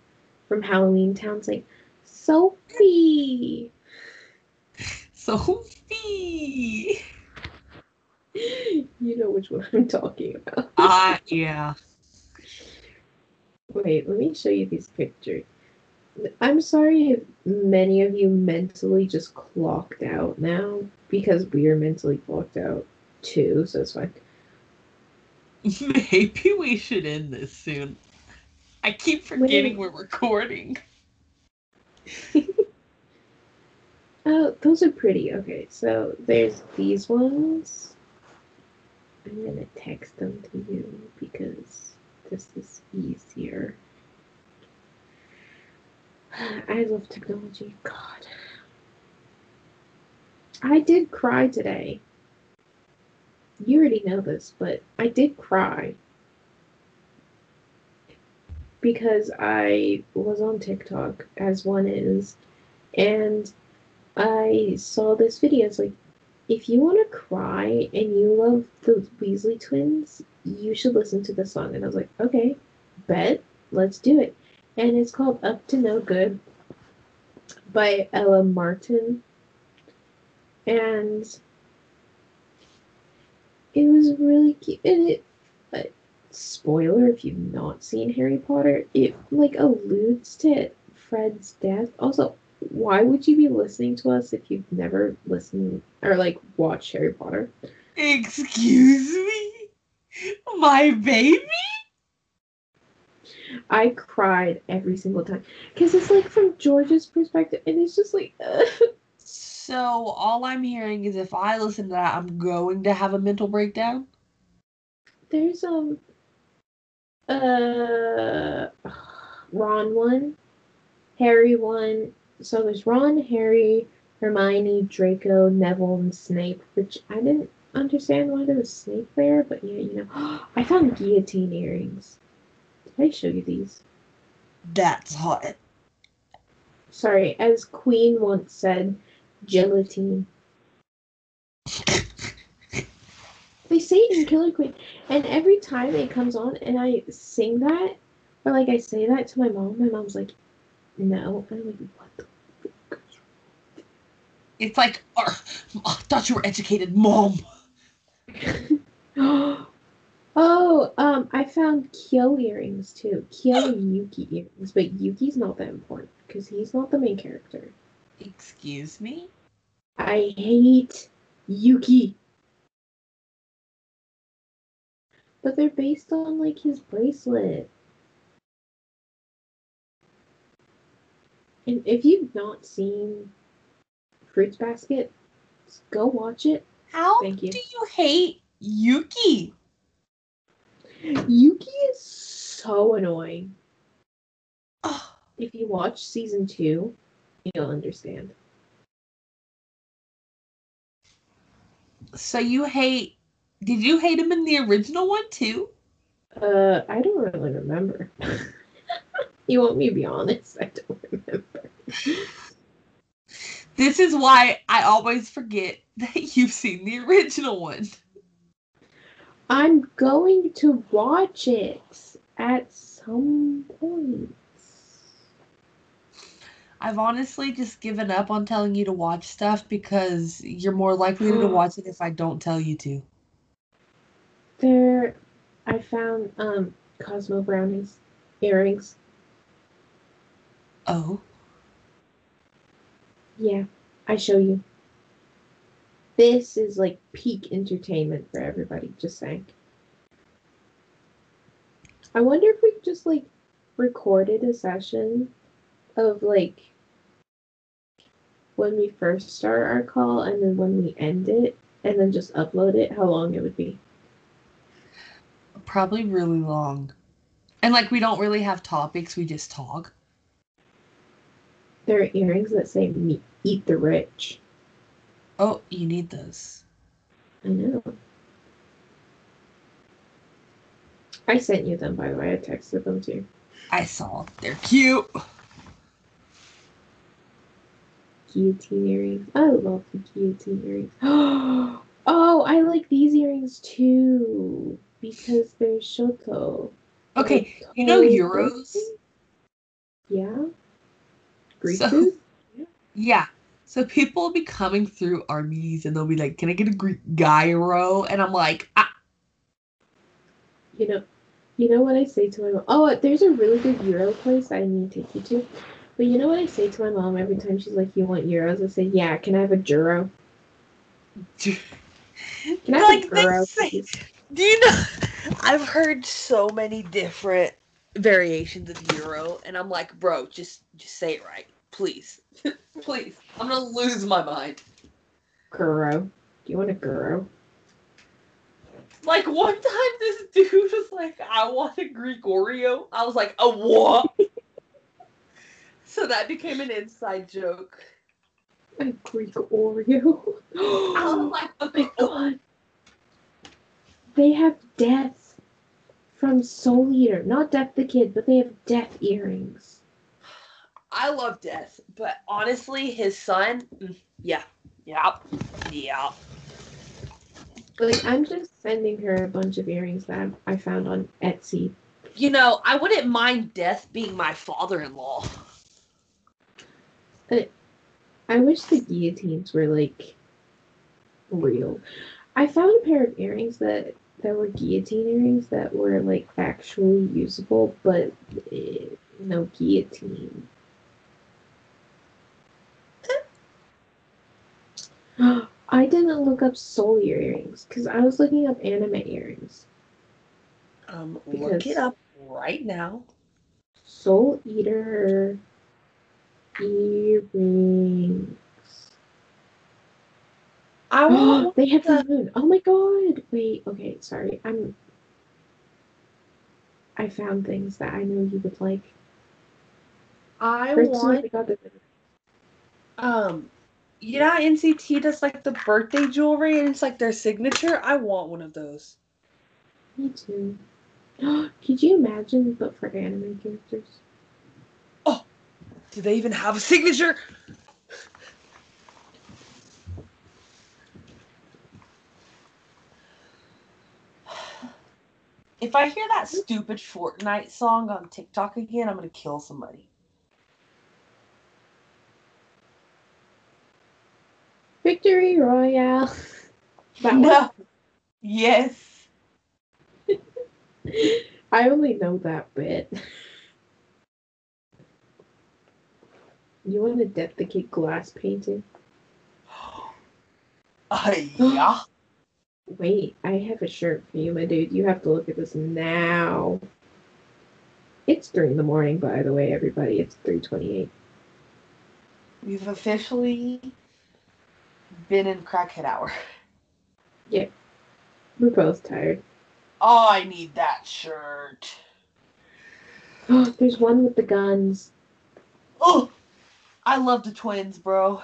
from Halloween Town saying, Sophie! Sophie. You know which one I'm talking about. Ah, yeah. Wait, let me show you these pictures. I'm sorry if many of you mentally just clocked out now because we are mentally clocked out too, so it's fine. Maybe we should end this soon. I keep forgetting we're recording. Oh, those are pretty. Okay, so there's these ones. I'm gonna text them to you because this is easier. I love technology. God. I did cry today. You already know this, but I did cry. Because I was on TikTok, as one is, and I saw this video. It's like, if you want to cry and you love the Weasley twins, you should listen to this song. And I was like, okay, bet, let's do it. And it's called Up to No Good by Ella Martin. And it was really cute. And it, uh, spoiler if you've not seen Harry Potter, it like alludes to Fred's death. Also, why would you be listening to us if you've never listened or like watched Harry Potter? Excuse me? My baby? I cried every single time because it's like from George's perspective, and it's just like, uh, So all I'm hearing is if I listen to that, I'm going to have a mental breakdown. there's um, uh, Ron one, Harry one. So there's Ron, Harry, Hermione, Draco, Neville, and Snape. Which I didn't understand why there was Snape there, but yeah, you know. I found guillotine earrings. Did I show you these? That's hot. Sorry, as Queen once said, gelatine. They say it in Killer Queen, and every time it comes on and I sing that, or like I say that to my mom, my mom's like, "No," and I'm like, "What? It's like, "Arr, I thought you were educated, mom. oh, um, I found Kyo earrings too. Kyo and Yuki earrings, but Yuki's not that important because he's not the main character. Excuse me? I hate Yuki. But they're based on like his bracelet. And if you've not seen Fruits Basket, go watch it. How Thank you. do you hate Yuki? Yuki is so annoying. Ugh. If you watch season two, you'll understand. So you hate. Did you hate him in the original one too? Uh, I don't really remember. you want me to be honest? I don't remember. This is why I always forget that you've seen the original one. I'm going to watch it at some point. I've honestly just given up on telling you to watch stuff because you're more likely to watch it if I don't tell you to. There, I found um Cosmo brownies earrings. Oh. Yeah, I show you. This is like peak entertainment for everybody. Just saying. I wonder if we just like recorded a session of like when we first start our call and then when we end it and then just upload it, how long it would be. Probably really long. And like we don't really have topics, we just talk. There are earrings that say "Me- "Eat the Rich." Oh, you need those. I know. I sent you them, by the way. I texted them to you. I saw. They're cute. Guillotine earrings. I love the guillotine earrings. oh, I like these earrings too because they're Shoto. Okay, Like, you know euros? Yeah. Greek So- food? Yeah. So people will be coming through our meetings and they'll be like, "Can I get a Greek gyro?" And I'm like, ah, You know, you know what I say to my mom? Oh, there's a really good gyro place I need to take you to. But you know what I say to my mom every time she's like, "You want euros?" I say, "Yeah." Can I have a gyro? Can I have Like, a gyro, say- Do you know? I've heard so many different variations of euro, and I'm like, bro, just just say it right, please, please. I'm gonna lose my mind. Gyro. Do you want a gyro? Like one time, this dude was like, "I want a Greek Oreo." I was like, "A what?" so that became an inside joke. A Greek Oreo. I was like, Oh my oh. god. They have death from Soul Eater. Not Death the Kid, but they have death earrings. I love Death, but honestly, his son, mm, yeah, yeah, yeah. Like, I'm just sending her a bunch of earrings that I found on Etsy. You know, I wouldn't mind Death being my father-in-law. I wish the guillotines were, like, real. I found a pair of earrings that, that were guillotine earrings that were, like, actually usable, but eh, no guillotine. I didn't look up soul earrings because I was looking up anime earrings. Um, look it up right now. Soul Eater earrings. I want. they have the moon. Oh my god! Wait, okay, sorry. I'm. I found things that I know you would like. I First want um you know NCT does like the birthday jewelry and it's like their signature? I want one of those. Me too. Could you imagine, but for anime characters? Oh do they even have a signature? If I hear that stupid Fortnite song on TikTok again, I'm gonna kill somebody. Victory Royale. That one. No. Yes. I only know that bit. You want to duplicate glass painting? Uh, yeah. Wait, I have a shirt for you, my dude. You have to look at this now. It's three in the morning, by the way, everybody. It's three twenty-eight. We've officially been in crackhead hour. Yeah. We're both tired. Oh, I need that shirt. Oh, there's one with the guns. Oh, I love the twins, bro.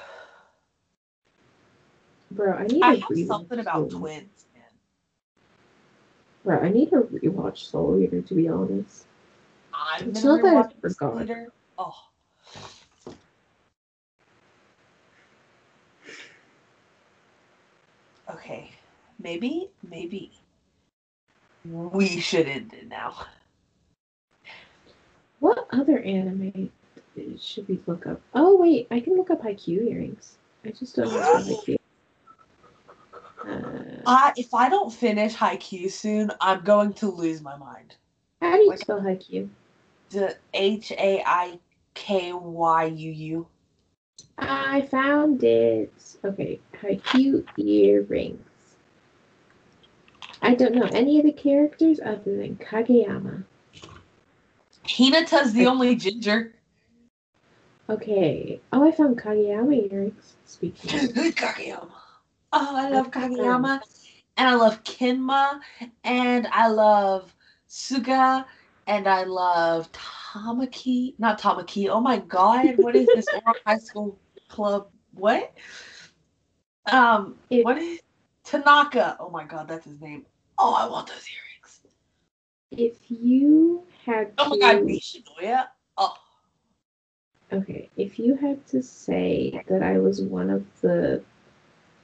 Bro, I need I have something about twins, Bro, I need to rewatch Soul Eater, to be honest. I'm It's not that I forgot. later. Oh. Okay, maybe, maybe we should end it now. What other anime should we look up? Oh, wait, I can look up Haikyuu earrings. I just don't know about Haikyuu. Uh, I if I don't finish Haikyuu soon, I'm going to lose my mind. how do you like- spell Haikyuu? The H A I K Y U U. I found it. Okay, Haikyuu earrings. I don't know any of the characters other than Kageyama. Hinata's the only ginger. Okay. Oh, I found Kageyama earrings. Speaking of. Kageyama. Oh, I love Kageyama. And I love Kenma. And I love Suga. And I love Tamaki. Not Tamaki. Oh my god. What is this Ouran High School Club? What? Um, It- what is Tanaka? Oh my god, that's his name. Oh, I want those earrings. If you had Oh my god, Nishinoya. Oh. okay, if you had to say that I was one of the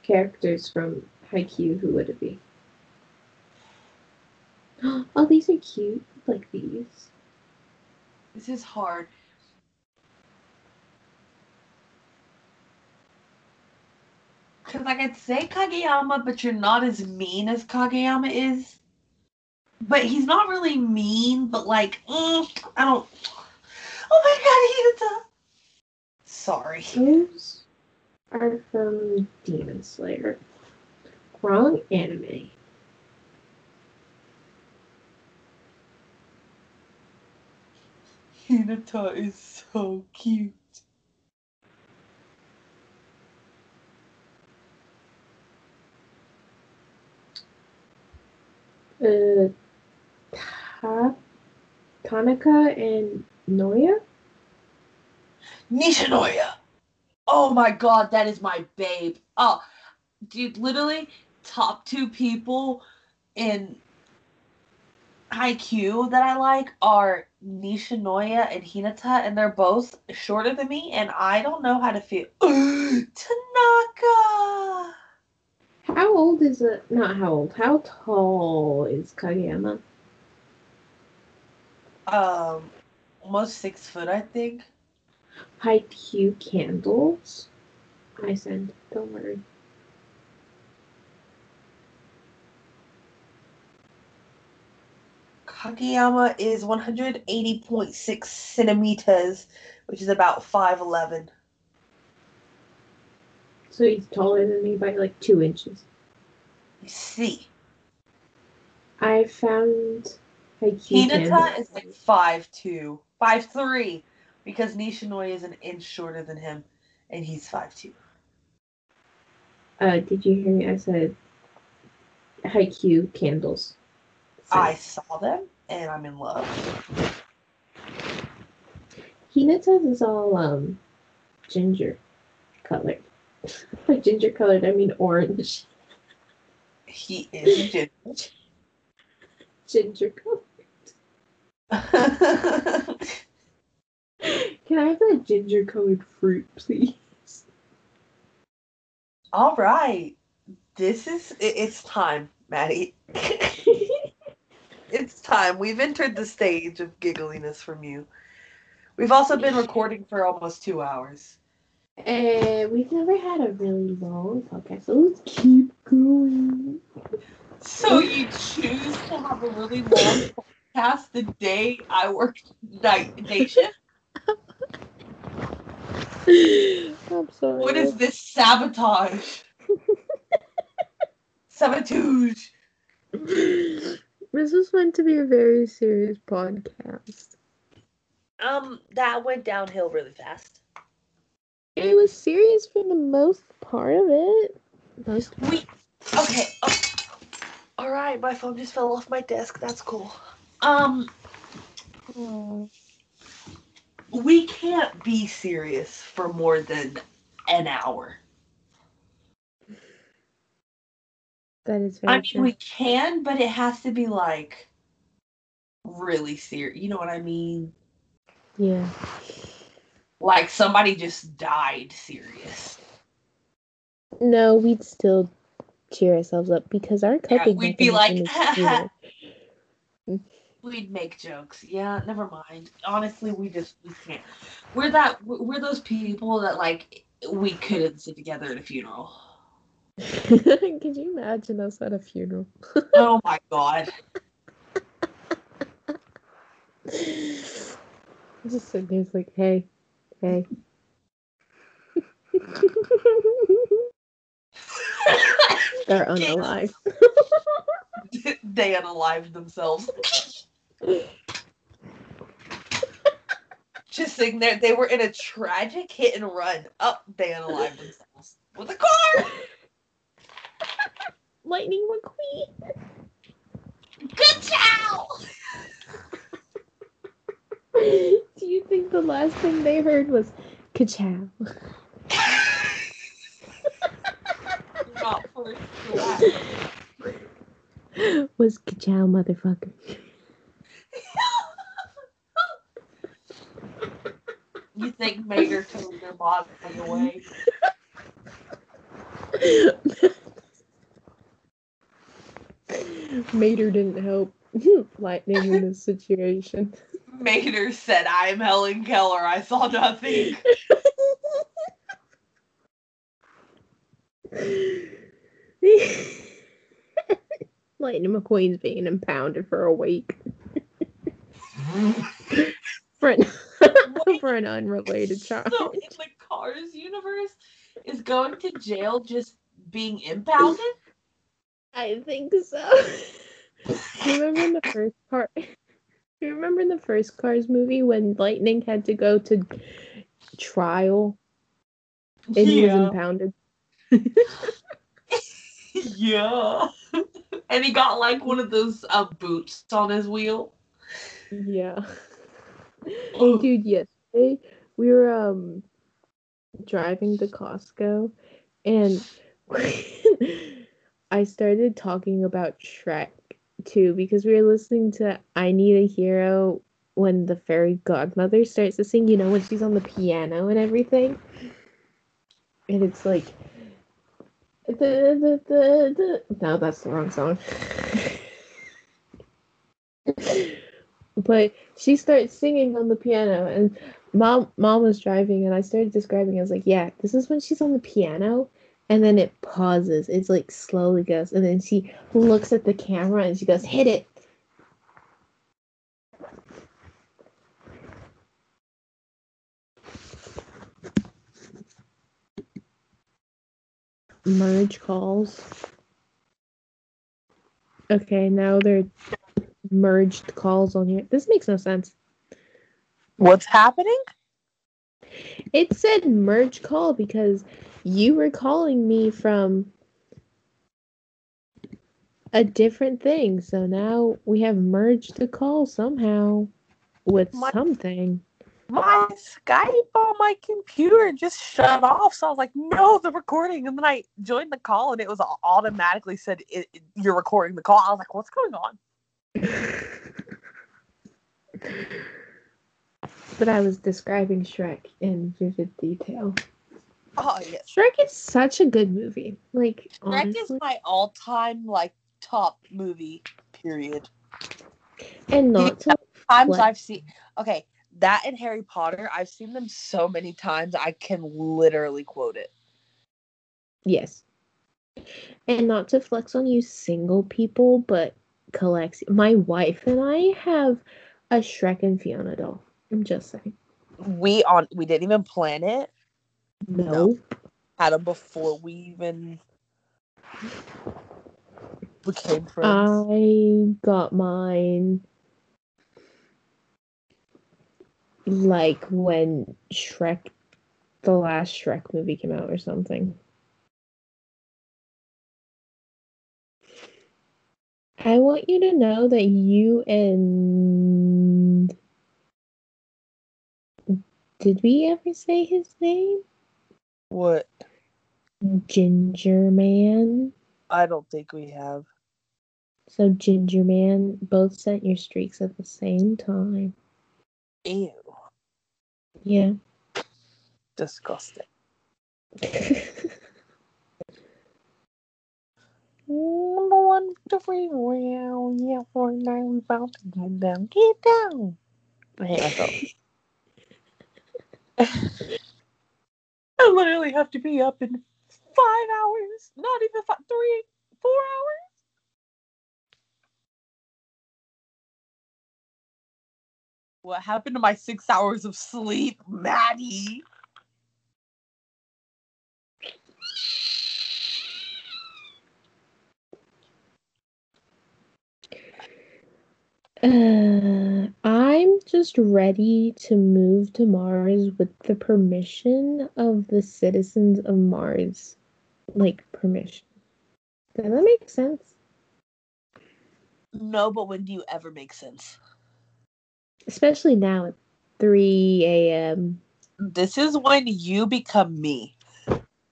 characters from Haikyuu, who would it be? Oh, these are cute. Like these. This is hard. Cause like I'd say Kageyama, but you're not as mean as Kageyama is. But he's not really mean, but like, mm, I don't. Oh my god, Hinata! Sorry. Those are from Demon Slayer. Wrong anime. Hinata is so cute. Uh, Ta- Tanaka and Noya? Nishinoya. Oh my god, that is my babe. Oh, dude, literally top two people in Haikyuu that I like are Nishinoya and Hinata, and they're both shorter than me, and I don't know how to feel. Tanaka. How old is it? Not how old. How tall is Kageyama? Um, almost six foot, I think. Haikyuu candles. I send. Don't worry. Kageyama is 180.6 centimeters, which is about 5'11. So he's taller than me by like two inches. You see. I found Haikyuu Hinata candles. is like five two, five three, because Nishinoya is an inch shorter than him, and he's five two. Uh, did you hear me? I said Haikyuu candles. I saw them, and I'm in love. Peanuts is all um ginger colored. By ginger colored, I mean orange. He is ginger. Ginger colored. Can I have that ginger colored fruit, please? All right. This is it- it's time, Maddie. It's time. We've entered the stage of giggliness from you. We've also been recording for almost two hours. And we've never had a really long podcast, so let's keep going. So you choose to have a really long podcast the day I work night day shift? I'm sorry. What is this sabotage? Sabotage. This was meant to be a very serious podcast. Um, that went downhill really fast. It was serious for the most part of it. Most We okay. Oh. All right, my phone just fell off my desk. That's cool. Um, we can't be serious for more than an hour. that is very I mean, true. we can, but it has to be like really serious. You know what I mean? Yeah. Like somebody just died serious. No, we'd still cheer ourselves up because our Yeah, coping we'd be like, mechanism is humor. We'd make jokes. Yeah, never mind. Honestly, we just we can't. We're that we're those people that like we couldn't sit together at a funeral. Could you imagine us at a funeral? Oh my god. Just sitting there, like, hey, hey. They're unalive. they unalived themselves. Just sitting there, they were in a tragic hit and run. Up, they unalived themselves with a car. Lightning McQueen. Good chow. Do you think the last thing they heard was ka-chow? Not for sure. Was ka-chow, motherfucker. You think Mater told their boss away? Mater didn't help Lightning in this situation. Mater said, I'm Helen Keller. I saw nothing. Lightning McQueen's being impounded for a week for an, for an unrelated charge. So in the Cars universe, is going to jail just being impounded? I think so. Do you remember in the first part? Do you remember in the first Cars movie when Lightning had to go to trial and he was impounded? yeah. and he got like one of those uh, boots on his wheel. Yeah. Dude, yesterday we were um driving to Costco and I started talking about Shrek too because we were listening to I Need a Hero when the fairy godmother starts to sing, you know, when she's on the piano and everything. And it's like the, the, the, the. no, that's the wrong song. but she starts singing on the piano and mom mom was driving and I started describing I was like, yeah, this is when she's on the piano and then it pauses. It's like slowly goes and then she looks at the camera and she goes, hit it. Merge calls. Okay, now they're merged calls on here. This makes no sense. What's happening? It said merge call because you were calling me from a different thing. So now we have merged the call somehow with My- something. my Skype on my computer just shut off. So I was like, no, the recording. And then I joined the call and it was automatically said, it, it- you're recording the call. I was like, what's going on? But I was describing Shrek in vivid detail. Oh, yes. Shrek is such a good movie. Like Shrek honestly, is my all time, like, top movie, period. and not to Times What? I've seen, okay, that and Harry Potter, I've seen them so many times, I can literally quote it. yes, and not to flex on you single people, but collects. My wife and I have a Shrek and Fiona doll. I'm just saying. We on, we didn't even plan it. No. Had them before we even became friends. I got mine like when Shrek, the last Shrek movie came out or something. I want you to know that you and. Did we ever say his name? what? Ginger Man. I don't think we have. So Ginger Man both sent your streaks at the same time. Ew. Yeah. Disgusting. One, two, three, well, yeah, four, nine, we about to get down, get down. I. I literally have to be up in five hours, not even five, three, four hours. What happened to my six hours of sleep, Maddie? Uh, I'm just ready to move to Mars with the permission of the citizens of Mars. Like, permission. Does that make sense? No, but when do you ever make sense? Especially now at 3 a.m. This is when you become me.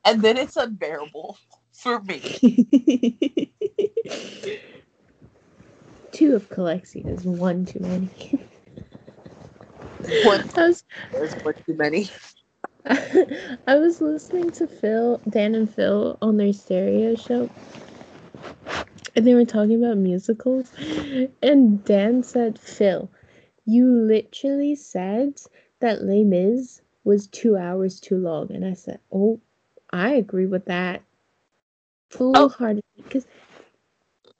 And then it's unbearable for me. Two of Calexia is one too many. One was there's one too many. I was listening to Phil, Dan and Phil on their stereo show. And they were talking about musicals. And Dan said, Phil, you literally said that Les Mis was two hours too long. And I said, Oh, I agree with that. Oh. Full heartedly. Because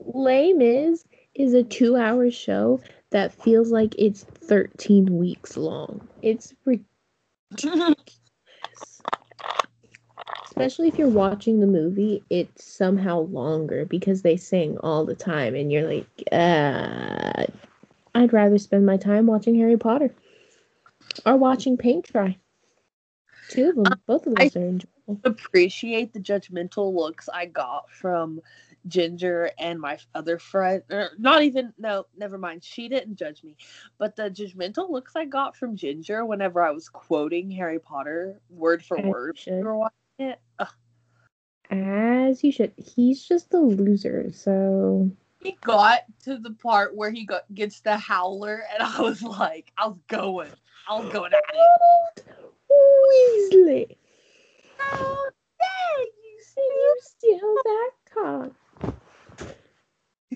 Les Mis is a two hour show that feels like it's 13 weeks long. It's ridiculous especially if you're watching the movie it's somehow longer because they sing all the time and you're like uh i'd rather spend my time watching harry potter or watching paint dry two of them both of those are enjoyable Appreciate the judgmental looks I got from Ginger and my other friend. Or not even, no, never mind. She didn't judge me. But the judgmental looks I got from Ginger whenever I was quoting Harry Potter word for As word. should. for watching it. Ugh. as you should he's just a loser so He got to the part where he got, gets the howler, and I was like, I was going. I was going at it. weasley oh, How dare you you steal that card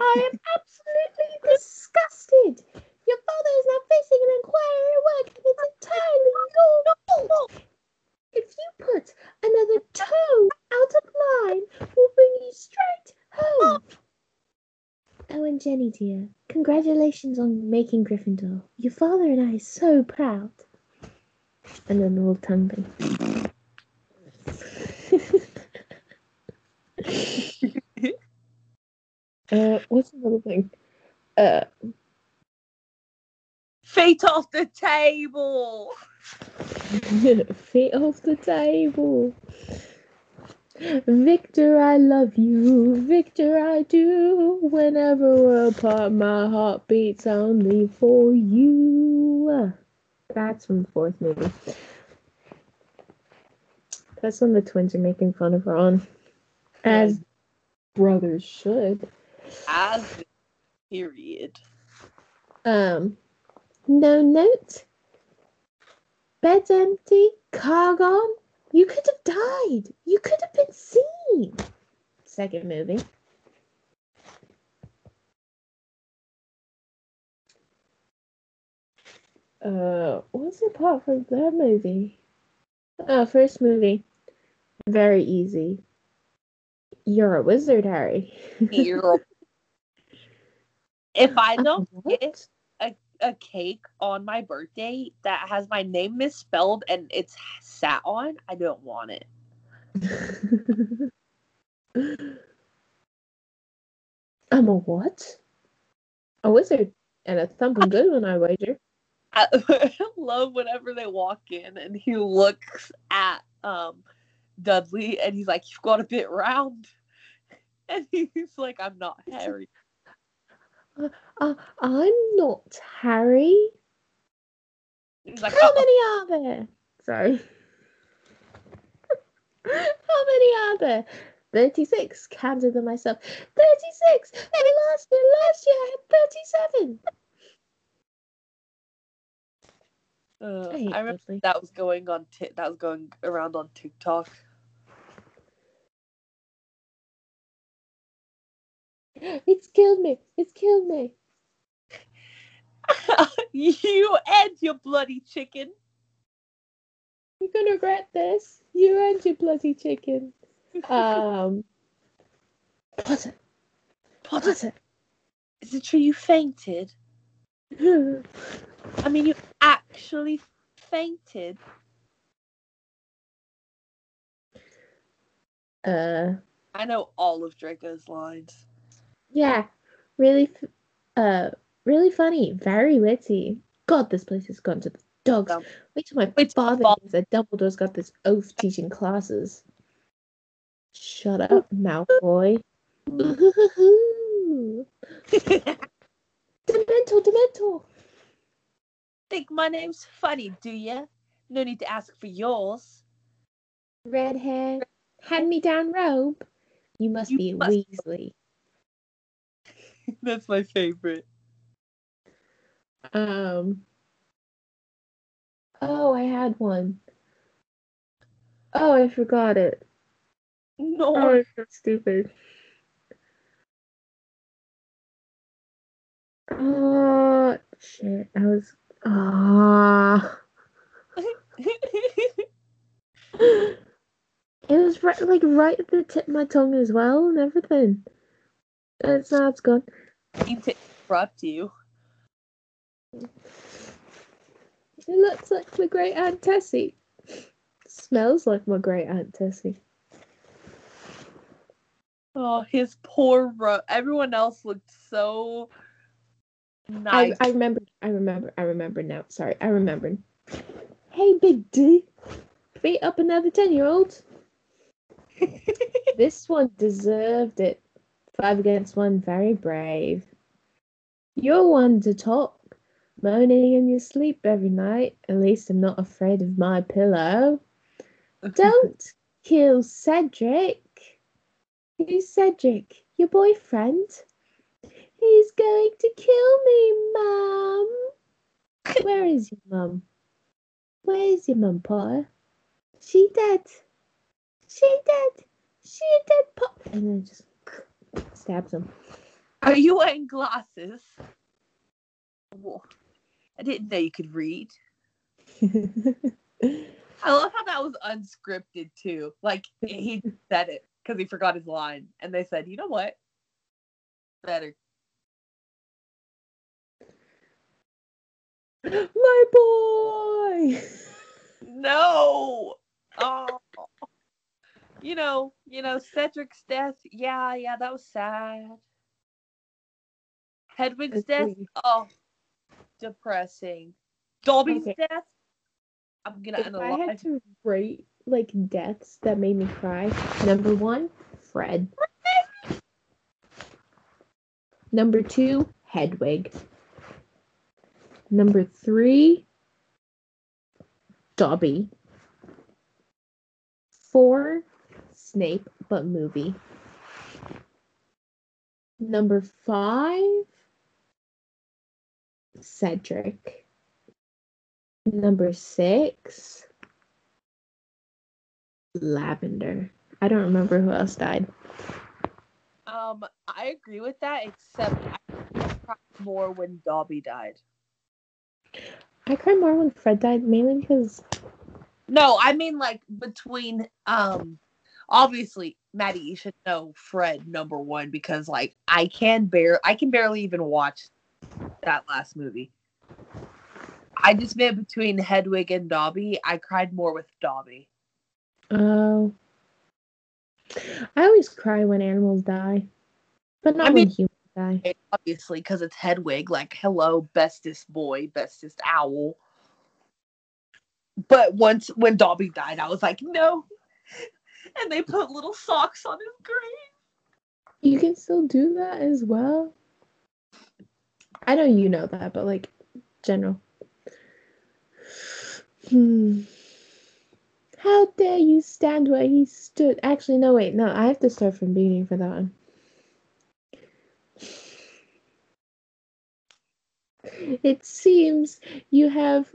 I am absolutely disgusted. Your father is now facing an inquiry at work, and it's entirely your fault. If you put another toe out of line, we'll bring you straight home. Oh, and Ginny, dear, congratulations on making Gryffindor. Your father and I are so proud. And then the little tongue thing. Uh, what's another thing? Uh, Feet off the table. feet off the table. Victor, I love you. Victor, I do. Whenever we're apart, my heart beats only for you. That's from the fourth movie. That's when the twins are making fun of Ron. As brothers should. As period. Um, no note. Bed's empty. Car gone. You could have died. You could have been seen. Second movie. Uh, what's the part from that movie? Oh, first movie. Very easy. You're a wizard, Harry. You're- if I don't get a cake on my birthday that has my name misspelled and it's sat on, I don't want it. I'm a what? A wizard. And a thumping good one, I wager. I love whenever they walk in and he looks at um Dudley and he's like, You've got a bit round. And he's like, I'm not Harry. Uh, I'm not Harry. Like, How "Oh, many are there? Sorry. How many are there? 36. Counted them myself. 36! And last year, last year I had 37. uh, I I remember Dudley. that was going on t- that was going around on TikTok. It's killed me. It's killed me. you and your bloody chicken. You're gonna regret this. You and your bloody chicken. Um, Potter. Potter, Potter. is it true you fainted? I mean, you actually fainted. uh, I know all of Draco's lines. Yeah, really, f- uh, really funny, very witty. God, this place has gone to the dogs. Um, Wait till my wait father Bob- hears that Dumbledore's got this oath teaching classes. Shut up, Malfoy. Dementor, Dementor. Think my name's funny, do ya? No need to ask for yours. Red hair, hand me down robe. You must You be a must- Weasley. That's my favorite. Um. Oh, I had one. Oh, I forgot it. No. Oh, it's so stupid. Oh shit! I was ah. it was right, like right at the tip of my tongue as well, and everything. It's now it's gone. Need to interrupt you. It looks like my great aunt Tessie. Smells like my great aunt Tessie. Oh, his poor ro- Everyone else looked so nice. I, I remember. I remember. I remember now. Sorry, I remembered. Hey, Big D, beat up another ten-year-old. this one deserved it. Five against one, very brave. You're one to talk, moaning in your sleep every night. At least I'm not afraid of my pillow. Don't kill Cedric. Who's Cedric? Your boyfriend? He's going to kill me, Mum. Where is your mum? Where is your mum, Potter? She dead. She dead. She dead, Pop. And then just stabs him. Are you wearing glasses? Whoa. I didn't know you could read. I love how that was unscripted too. Like he said it because he forgot his line, and they said, "You know what? Better." My boy. No. Oh. You know, you know, Cedric's death. Yeah, yeah, that was sad. Hedwig's death. Oh, depressing. Dobby's Okay. death. I'm gonna If I analyze. had to rate like deaths that made me cry, number one, Fred. Number two, Hedwig. Number three, Dobby. Four, Snape, but movie. Number five, Cedric. Number six, Lavender. I don't remember who else died. Um, I agree with that, except I cried more when Dobby died. I cried more when Fred died, mainly because No, I mean like between um obviously Maddie, you should know Fred number one because like I can bear I can barely even watch that last movie. I just meant between Hedwig and Dobby, I cried more with Dobby. oh, I always cry when animals die, but not I when mean- humans die. Obviously, because it's Hedwig, like hello, bestest boy, bestest owl. But once when Dobby died, I was like, no. And they put little socks on his grave. You can still do that as well. I know you know that, but like general. Hmm. How dare you stand where he stood? Actually, no, wait, no, I have to start from beginning for that one. It seems you have.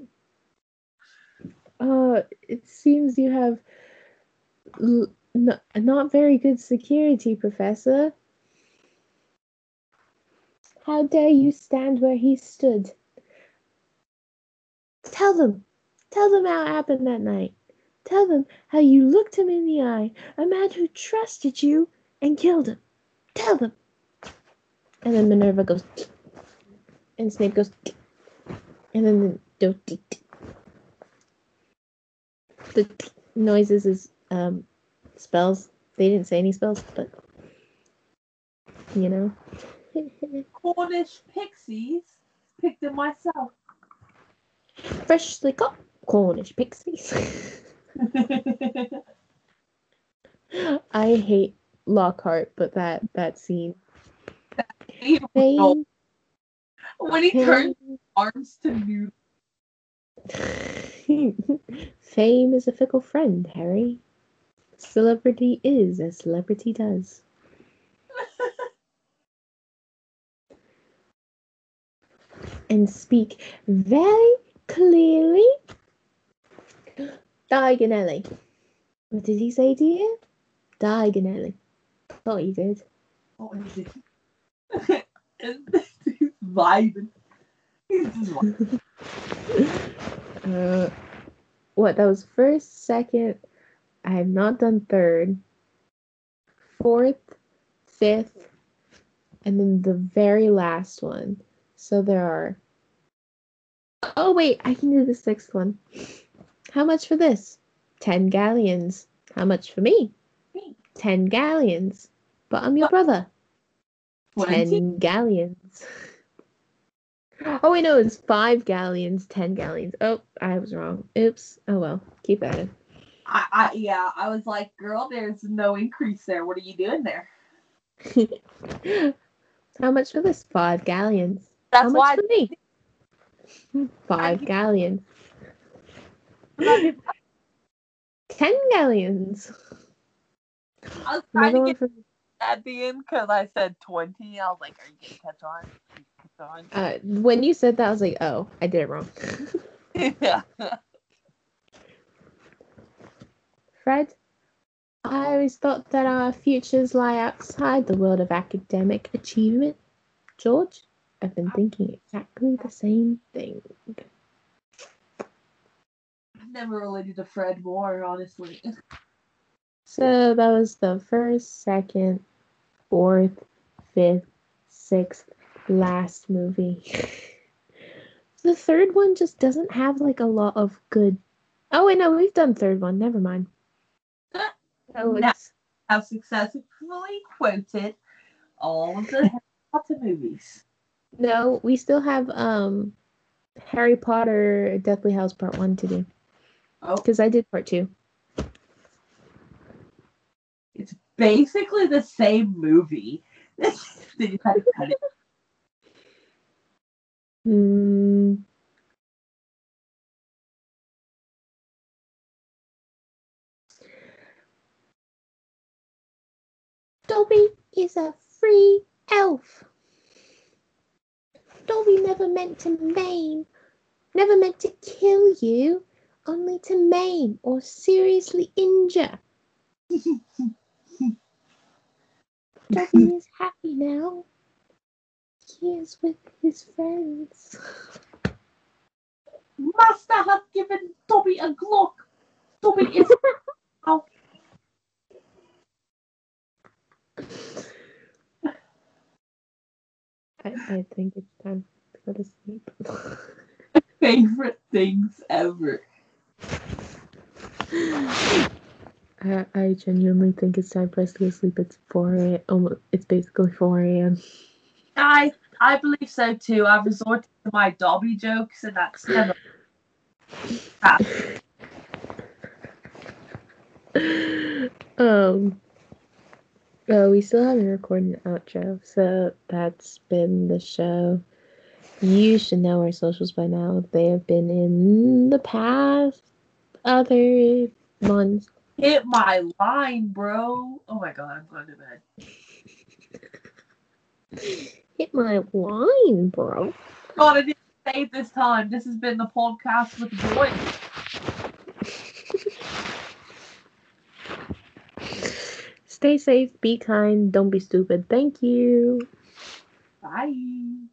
Uh, it seems you have l- n- not very good security, Professor. How dare you stand where he stood? Tell them. Tell them how it happened that night. Tell them how you looked him in the eye, a man who trusted you and killed him. Tell them. And then Minerva goes, and Snape goes, and then the, the, the noises is um spells. They didn't say any spells, but you know. Cornish pixies picked it myself. Freshly caught Cornish pixies. I hate Lockhart, but that that scene. Fame, when he turned arms to noodle. Fame is a fickle friend, Harry. Celebrity is as celebrity does. and speak very clearly. Diagonally. What did he say, dear? Diagonally. Thought he did. Oh, he did. He's vibing. He's just vibing. Uh, what? That was first, second. I have not done third, fourth, fifth, and then the very last one. So there are. Oh wait, I can do the sixth one. How much for this? Ten galleons. How much for me? Me. Ten galleons. But I'm your brother. Twenty. Ten galleons. Oh wait, no, it's five galleons, ten galleons. Oh, I was wrong. Oops. Oh well. Keep at it. I, I, yeah, I was like, girl, there's no increase there. What are you doing there? How much for this? Five galleons. How That's much why for me? Five galleons. Ten galleons. I was trying Another to get for at the end because I said 20. I was like, are you going to catch on? Catch on? uh, when you said that, I was like, oh, I did it wrong. yeah. Fred, I oh. always thought that our futures lie outside the world of academic achievement. George, I've been thinking exactly the same thing. I've never related to Fred more, honestly. So that was the first, second, fourth, fifth, sixth, last movie. the third one just doesn't have like a lot of good. Oh wait, no, we've done third one. Never mind. Oh, No. Have successfully quoted all of the Harry Potter movies. no, we still have um Harry Potter Deathly Hallows Part One to do Oh, because I did Part Two. it's basically the same movie. they just had to cut it. Hmm. Dobby is a free elf. Dobby never meant to maim, never meant to kill you, only to maim or seriously injure. Dobby is happy now. He is with his friends. Master has given Dobby a Glock. Dobby is out. I, I think it's time to go to sleep. favorite things ever. I, I genuinely think it's time for us to go to sleep. It's 4 a.m. Almost, it's basically 4 a.m. I I believe so too. I've resorted to my Dobby jokes, and that's never. um, oh, we still haven't recorded an outro, so that's been the show. You should know our socials by now. They have been in the past other months. Hit my line, bro. Oh my god, I'm going to bed. Hit my line, bro. God, I didn't say it this time. This has been the podcast with the boys. Stay safe, be kind, don't be stupid. Thank you. Bye.